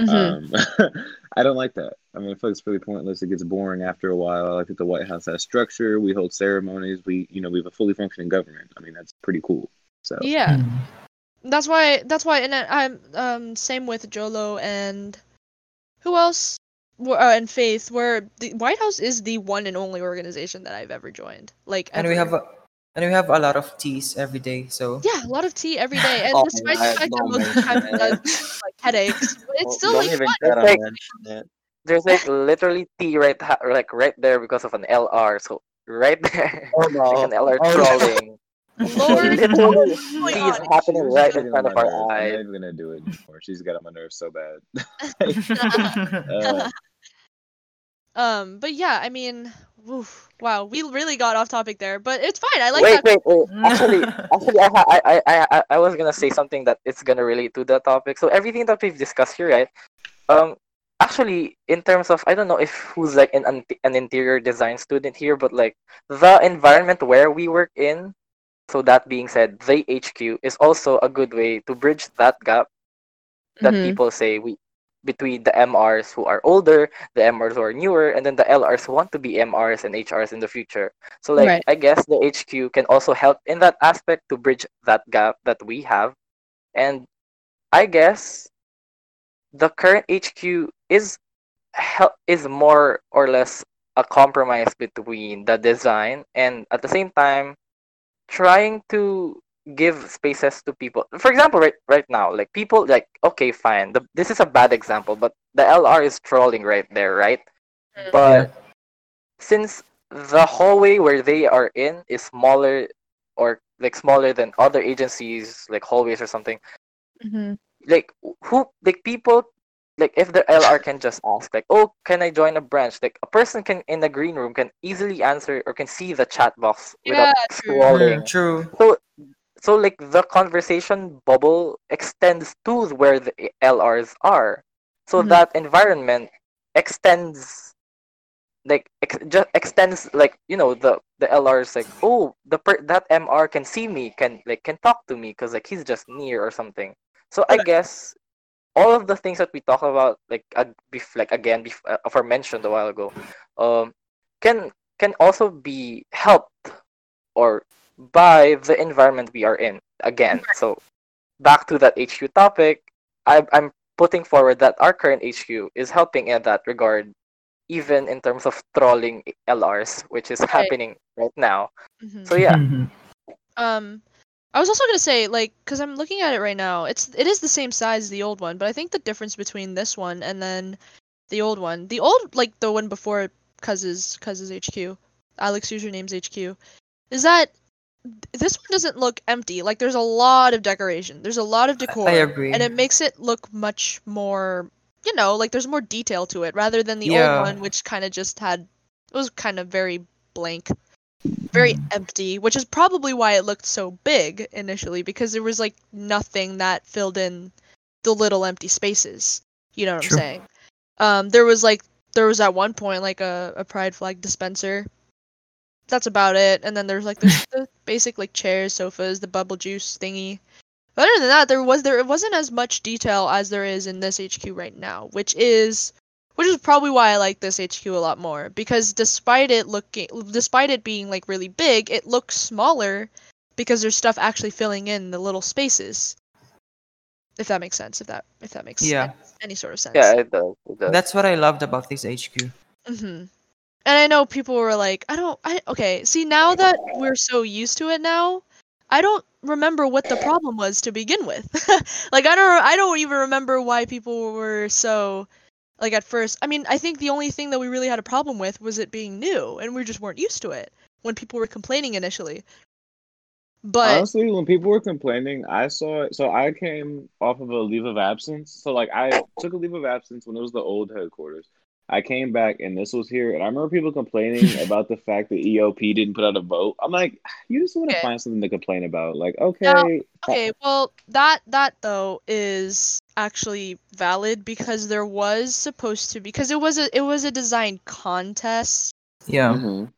[SPEAKER 1] Mm-hmm.
[SPEAKER 4] Um, I don't like that. I mean, I feel like it's really pointless. It gets boring after a while. I like that the White House has structure. We hold ceremonies. We, you know, we have a fully functioning government. I mean, that's pretty cool. So
[SPEAKER 1] yeah,
[SPEAKER 2] Mhm.
[SPEAKER 1] that's why. That's why. And I- I'm um same with Jolo and who else? Wh- Uh, and Faith, where the White House is the one and only organization that I've ever joined. Like,
[SPEAKER 2] And we have a, and we have a lot of teas every day. So
[SPEAKER 1] yeah, a lot of tea every day, and
[SPEAKER 3] Oh,
[SPEAKER 1] despite the fact that most of the time
[SPEAKER 3] mention
[SPEAKER 1] it does
[SPEAKER 3] that.
[SPEAKER 1] give us, like headaches, but it's
[SPEAKER 3] Oh,
[SPEAKER 1] still
[SPEAKER 3] don't
[SPEAKER 1] like
[SPEAKER 3] even
[SPEAKER 1] fun.
[SPEAKER 3] try to
[SPEAKER 5] Like-
[SPEAKER 3] mention that.
[SPEAKER 5] There's like literally tea right ha- like right there because of an LR. So right there,
[SPEAKER 3] Oh
[SPEAKER 5] like an
[SPEAKER 3] no.
[SPEAKER 5] LR
[SPEAKER 3] Oh, no.
[SPEAKER 5] trolling.
[SPEAKER 1] Lord,
[SPEAKER 5] literally
[SPEAKER 1] what's going
[SPEAKER 5] T is
[SPEAKER 1] on?
[SPEAKER 5] happening
[SPEAKER 4] She's
[SPEAKER 5] right
[SPEAKER 4] getting
[SPEAKER 5] in front
[SPEAKER 4] on
[SPEAKER 5] of
[SPEAKER 4] my
[SPEAKER 5] our
[SPEAKER 4] nerves. I'm not even gonna do it anymore. She's got on my nerves so bad. Uh,
[SPEAKER 1] um, but yeah, I mean, oof, wow, we really got off topic there, but it's fine. I like
[SPEAKER 5] wait,
[SPEAKER 1] that.
[SPEAKER 5] wait, wait. Actually, actually, I, I, I, I, I- I was gonna say something that it's gonna relate to the topic. So everything that we've discussed here, right? Um, actually, in terms of, I don't know if who's like an an an interior design student here, but like the environment where we work in. So that being said, the HQ is also a good way to bridge that gap that
[SPEAKER 1] Mhm.
[SPEAKER 5] people say we between the MRs who are older, the MRs who are newer, and then the LRs who want to be MRs and HRs in the future. So like
[SPEAKER 1] Right.
[SPEAKER 5] I guess the HQ can also help in that aspect to bridge that gap that we have. And I guess the current HQ is help is more or less a compromise between the design and at the same time trying to give spaces to people. For example right right now like people like okay fine the, this is a bad example but the lr is trolling right there right? But since the hallway where they are in is smaller or like smaller than other agencies like hallways or something
[SPEAKER 1] Mhm.
[SPEAKER 5] like who like people like if the LR can just ask like oh can I join a branch like a person can in the green room can easily answer or can see the chat box without
[SPEAKER 1] Yeah, true.
[SPEAKER 5] scrolling
[SPEAKER 2] true.
[SPEAKER 5] so so like the conversation bubble extends to where the LRs are so
[SPEAKER 1] Mhm.
[SPEAKER 5] that environment extends like ex- just extends like you know the the LRs like oh the per- that MR can see me can like can talk to me because like he's just near or something so I guess all of the things that we talk about like uh, bef- like again bef- uh, aforementioned a while ago um can can also be helped or by the environment we are in again so back to that hq topic I, i'm putting forward that our current hq is helping in that regard even in terms of trolling lrs which is
[SPEAKER 1] Right.
[SPEAKER 5] happening right now
[SPEAKER 1] Mhm.
[SPEAKER 5] so yeah
[SPEAKER 2] Mhm.
[SPEAKER 1] Um, I was also gonna say like, cause I'm looking at it right now. It's it is the same size as the old one, but I think the difference between this one and then the old one, the old like the one before Cuz's Cuz's HQ, Alex Username's HQ, is that this one doesn't look empty. Like there's a lot of decoration. There's a lot of decor.
[SPEAKER 2] I agree.
[SPEAKER 1] and it makes it look much more you know like there's more detail to it rather than the
[SPEAKER 2] Yeah.
[SPEAKER 1] old one which kind of just had it was kind of very blank very
[SPEAKER 2] Mm.
[SPEAKER 1] empty which is probably why it looked so big initially because there was like nothing that filled in the little empty spaces. You know what i'm saying? Um there was like there was at one point like a, a pride flag dispenser. That's about it. And then there's like there's the basic like chairs sofas the bubble juice thingy. But other than that, there was there it wasn't as much detail as there is in this HQ right now, which is which is probably why I like this HQ a lot more because despite it looking despite it being like really big, it looks smaller because there's stuff actually filling in the little spaces. If that makes sense, if that if that makes
[SPEAKER 2] Yeah.
[SPEAKER 1] any sort of sense.
[SPEAKER 5] yeah it does, it does.
[SPEAKER 2] That's what I loved about this HQ.
[SPEAKER 1] hmm And I know people were like, I don't, I okay. See, now that we're so used to it now, I don't remember what the problem was to begin with. like I don't I don't even remember why people were so like at first. I mean, I think the only thing that we really had a problem with was it being new and we just weren't used to it when people were complaining initially. But
[SPEAKER 4] Honestly, when people were complaining, I saw it. So I came off of a leave of absence. So like I took a leave of absence when it was the old headquarters. I came back and this was here, and I remember people complaining about the fact that EOP didn't put out a vote. I'm like, you just want to
[SPEAKER 1] Okay.
[SPEAKER 4] find something to complain about. Like, okay,
[SPEAKER 1] Now, okay, well that that though is actually valid because there was supposed to be because it was a it was a design contest.
[SPEAKER 2] Yeah.
[SPEAKER 4] mhm.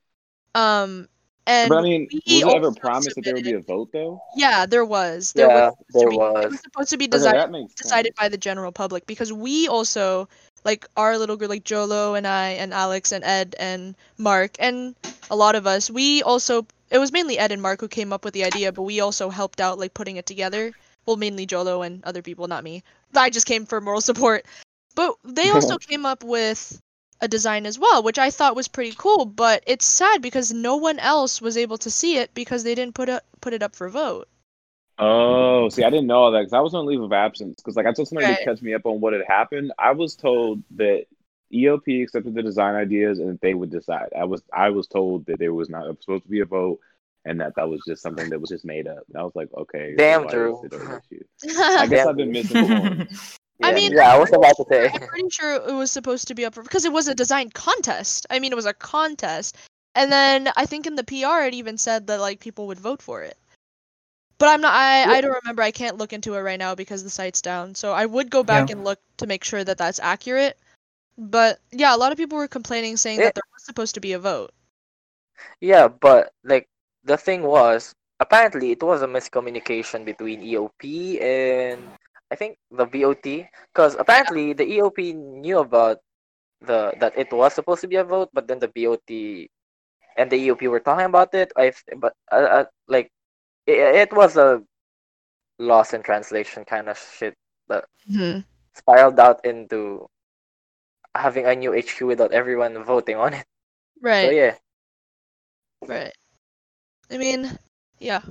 [SPEAKER 1] Um and
[SPEAKER 4] but I mean, was
[SPEAKER 1] we
[SPEAKER 4] it ever
[SPEAKER 1] also
[SPEAKER 4] promised that there would be a vote though?
[SPEAKER 1] Yeah, there was. There
[SPEAKER 5] Yeah,
[SPEAKER 1] was
[SPEAKER 5] there
[SPEAKER 1] to be, It
[SPEAKER 5] was.
[SPEAKER 1] was supposed to be
[SPEAKER 4] Okay,
[SPEAKER 1] decided decided
[SPEAKER 4] sense.
[SPEAKER 1] by the general public because we also like our little group like Jolo and I and Alex and Ed and Mark and a lot of us we also it was mainly Ed and Mark who came up with the idea but we also helped out like putting it together. Well mainly Jolo and other people not me. I just came for moral support. But they also came up with a design as well which I thought was pretty cool but it's sad because no one else was able to see it because they didn't put it put it up for vote
[SPEAKER 4] Oh, see, I didn't know all that because I was on leave of absence. Because like I told somebody
[SPEAKER 1] Right.
[SPEAKER 4] to catch me up on what had happened. I was told that EOP accepted the design ideas and they would decide. I was I was told that there was not supposed to be a vote and that that was just something that was just made up. And I was like, okay,
[SPEAKER 5] Damn,
[SPEAKER 4] why
[SPEAKER 5] Drew.
[SPEAKER 4] is it an issue? I guess I've been misinformed.
[SPEAKER 1] I
[SPEAKER 5] Yeah,
[SPEAKER 1] mean,
[SPEAKER 5] yeah, I was about to say.
[SPEAKER 1] I'm pretty sure it was supposed to be up for because it was a design contest. I mean, it was a contest, and then I think in the PR it even said that like people would vote for it. But I'm not. I I don't remember. I can't look into it right now because the site's down. So I would go back
[SPEAKER 2] Yeah.
[SPEAKER 1] and look to make sure that that's accurate. But yeah, a lot of people were complaining saying
[SPEAKER 5] It-
[SPEAKER 1] that there was supposed to be a vote.
[SPEAKER 5] Yeah, but like the thing was, apparently it was a miscommunication between EOP and I think the BOT, because apparently the EOP knew about the that it was supposed to be a vote, but then the BOT and the EOP were talking about it. I but uh, uh, like it, it was a loss in translation kind of shit that
[SPEAKER 1] Mhm.
[SPEAKER 5] spiraled out into having a new HQ without everyone voting on it.
[SPEAKER 1] Right.
[SPEAKER 5] So yeah.
[SPEAKER 1] Right. I mean, yeah.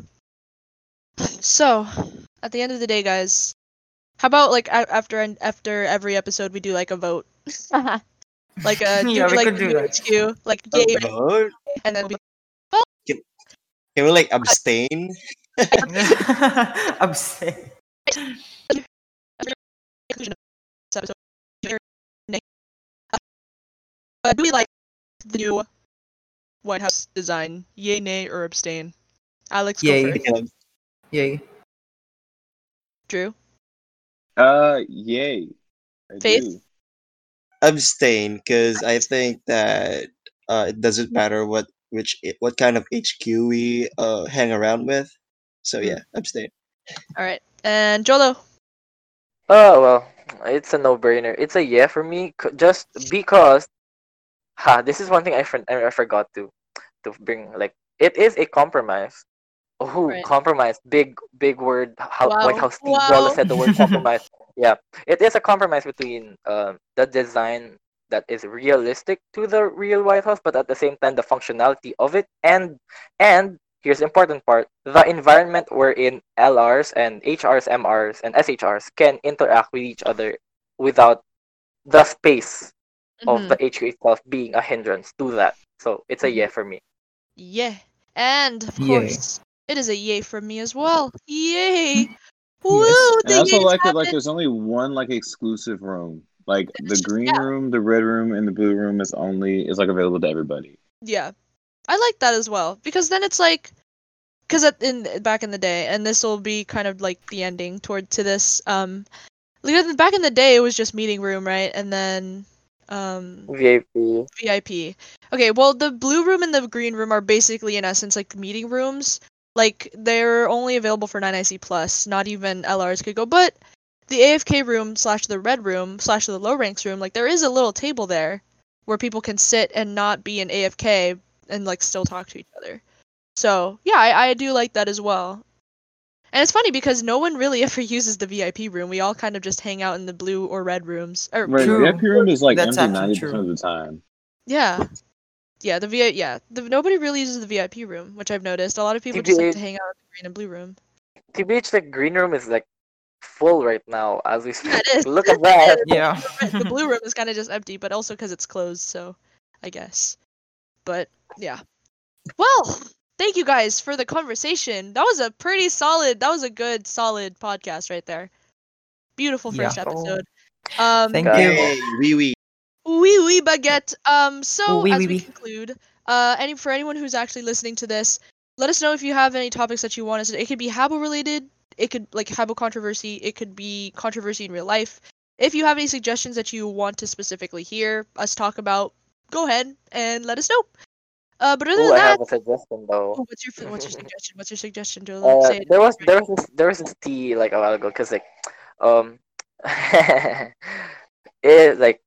[SPEAKER 1] So, at the end of the day, guys, how about like a- after an- after every episode we do like a vote, like a
[SPEAKER 2] Yeah, we
[SPEAKER 1] like
[SPEAKER 2] could do
[SPEAKER 1] the
[SPEAKER 2] that.
[SPEAKER 1] HQ, like yay,
[SPEAKER 3] Vote?
[SPEAKER 1] and then we
[SPEAKER 3] Can we like abstain?
[SPEAKER 2] Abstain.
[SPEAKER 1] conclusion of this episode. Uh, do we like the new White House design? Yay, nay, or abstain? Alex,
[SPEAKER 2] Yay.
[SPEAKER 1] first.
[SPEAKER 2] Yay.
[SPEAKER 1] Drew.
[SPEAKER 4] Uh, yay. I
[SPEAKER 1] Faith?
[SPEAKER 4] do.
[SPEAKER 3] Abstain, because I think that uh, it doesn't matter what which what kind of HQ we uh hang around with. So
[SPEAKER 1] Mm.
[SPEAKER 3] yeah, abstain.
[SPEAKER 1] All right, and Jolo.
[SPEAKER 5] Oh well, it's a no-brainer. It's a yeah for me, c- just because. Ha! This is one thing I, for- I forgot to to bring. Like, it is a compromise. Oh,
[SPEAKER 1] Right.
[SPEAKER 5] compromise! Big big word. How White
[SPEAKER 1] Wow.
[SPEAKER 5] House Steve
[SPEAKER 1] Wow.
[SPEAKER 5] Wallace said the word compromise. yeah, it is a compromise between um the design that is realistic to the real White House, but at the same time the functionality of it, and and here's the important part: the environment wherein LRs and HRs, MRs, and SHRs can interact with each other without the space of
[SPEAKER 1] Mhm.
[SPEAKER 5] the HQ itself being a hindrance to that. So it's a
[SPEAKER 1] Mhm.
[SPEAKER 5] yeah for me.
[SPEAKER 1] Yeah. And of
[SPEAKER 2] Yay.
[SPEAKER 1] course, it is a yay for me as well. Yay!
[SPEAKER 2] Yes.
[SPEAKER 1] Woo!
[SPEAKER 4] And I also
[SPEAKER 1] yays
[SPEAKER 4] like that like there's only one like exclusive room. Like the green
[SPEAKER 1] yeah.
[SPEAKER 4] room, the red room, and the blue room is only is like available to everybody.
[SPEAKER 1] Yeah, I like that as well because then it's like, because in back in the day, and this will be kind of like the ending toward to this. Um, because back in the day, it was just meeting room, right? And then um
[SPEAKER 5] VIP.
[SPEAKER 1] VIP. Okay, well the blue room and the green room are basically in essence like meeting rooms. Like they're only available for 9IC plus, not even LRs could go. But the AFK room slash the red room slash the low ranks room, like there is a little table there where people can sit and not be in AFK and like still talk to each other. So yeah, I, I do like that as well. And it's funny because no one really ever uses the VIP room. We all kind of just hang out in the blue or red rooms. Or
[SPEAKER 4] Right,
[SPEAKER 2] True.
[SPEAKER 4] the VIP room is like
[SPEAKER 2] That's
[SPEAKER 4] empty ninety percent of the time.
[SPEAKER 1] yeah. yeah, the VIP. Yeah, the, nobody really uses the VIP room, which I've noticed. A lot of people just like to hang out in the green and blue room.
[SPEAKER 5] TBH, the green room is like full right now as we speak.
[SPEAKER 1] Yeah.
[SPEAKER 5] Look at that.
[SPEAKER 2] Yeah.
[SPEAKER 1] the blue room is kind of just empty, but also because it's closed. So, I guess. But yeah. Well, thank you guys for the conversation. That was a pretty solid. That was a good, solid podcast right there. Beautiful
[SPEAKER 2] Yeah.
[SPEAKER 1] first episode. Um,
[SPEAKER 2] Thank you.
[SPEAKER 3] Hey, wee wee.
[SPEAKER 1] Wee wee baguette. Um, so
[SPEAKER 2] Wee
[SPEAKER 1] as
[SPEAKER 2] wee
[SPEAKER 1] we
[SPEAKER 2] wee.
[SPEAKER 1] conclude, uh, any for anyone who's actually listening to this, let us know if you have any topics that you want us to. It could be Habbo related. It could like have a controversy. It could be controversy in real life. If you have any suggestions that you want to specifically hear us talk about, go ahead and let us know. Uh, but other
[SPEAKER 5] Ooh,
[SPEAKER 1] than
[SPEAKER 5] I
[SPEAKER 1] that,
[SPEAKER 5] have a suggestion though.
[SPEAKER 1] oh, what's your what's your suggestion? What's your suggestion, Jolo?
[SPEAKER 5] Uh, there was there was this, there was this tea like a while ago because like um it like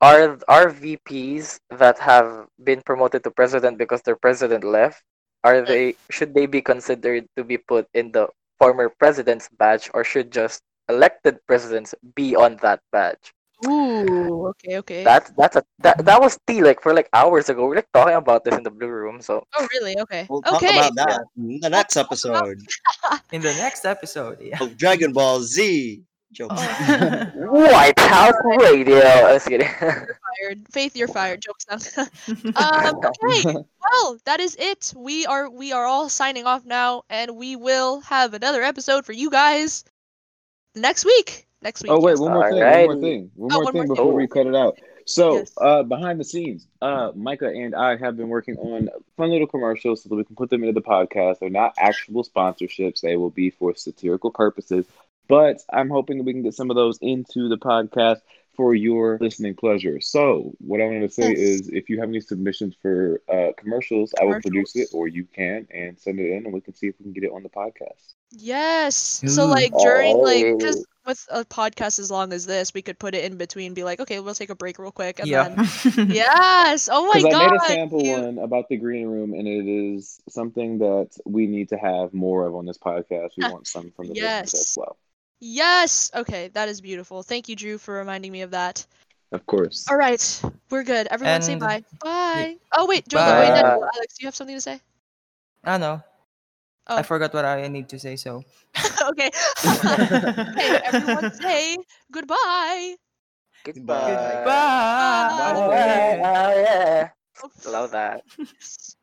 [SPEAKER 5] are are VPs that have been promoted to president because their president left are they should they be considered to be put in the former president's badge or should just elected presidents be on that badge
[SPEAKER 1] Ooh, okay, okay.
[SPEAKER 5] that's that's a that, that was tea like for like hours ago we we're like talking about this in the blue room so
[SPEAKER 1] oh, really? Okay.
[SPEAKER 3] We'll talk about that in the next episode
[SPEAKER 2] In the next episode. Yeah.
[SPEAKER 3] of Dragon Ball Z. Joke.
[SPEAKER 5] White House Radio I was kidding
[SPEAKER 1] fired. Faith, you're fired. Jokes down. um, okay. Well, that is it. We are we are all signing off now, and we will have another episode for you guys next week. Next week.
[SPEAKER 4] Oh wait, one more thing. One more thing. One
[SPEAKER 1] Oh,
[SPEAKER 4] more
[SPEAKER 1] one
[SPEAKER 4] thing
[SPEAKER 1] more
[SPEAKER 4] before we cut it out. So,
[SPEAKER 1] Yes.
[SPEAKER 4] uh, behind the scenes, uh, Micah and I have been working on fun little commercials so that we can put them into the podcast. They're not actual sponsorships; they will be for satirical purposes. But I'm hoping that we can get some of those into the podcast for your listening pleasure. So, what I wanted to say
[SPEAKER 1] Yes.
[SPEAKER 4] is, if you have any submissions for uh, commercials, I will produce it, or you can, and send it in, and we can see if we can get it on the podcast.
[SPEAKER 1] Yes. So like during like
[SPEAKER 5] Oh.
[SPEAKER 1] because with a podcast as long as this, we could put it in between. Be like, okay, we'll take a break real quick, and
[SPEAKER 2] yeah.
[SPEAKER 1] then yes. Oh my
[SPEAKER 4] Because I made a sample
[SPEAKER 1] you-
[SPEAKER 4] one about the green room, and it is something that we need to have more of on this podcast. We want some from the business as well.
[SPEAKER 1] Yes. Okay, that is beautiful. Thank you, Drew, for reminding me of that.
[SPEAKER 4] Of course.
[SPEAKER 1] All right, we're good. Everyone say
[SPEAKER 2] And-
[SPEAKER 1] bye. Bye. Oh wait, Jolo. Wait,
[SPEAKER 2] Bye.
[SPEAKER 1] no, Alex, do you have something to say?
[SPEAKER 2] I know.
[SPEAKER 1] Oh.
[SPEAKER 2] I forgot what I need to say. So.
[SPEAKER 1] okay. okay, everyone say goodbye.
[SPEAKER 5] goodbye
[SPEAKER 2] Goodbye.
[SPEAKER 1] Bye.
[SPEAKER 5] Oh, yeah. Love that.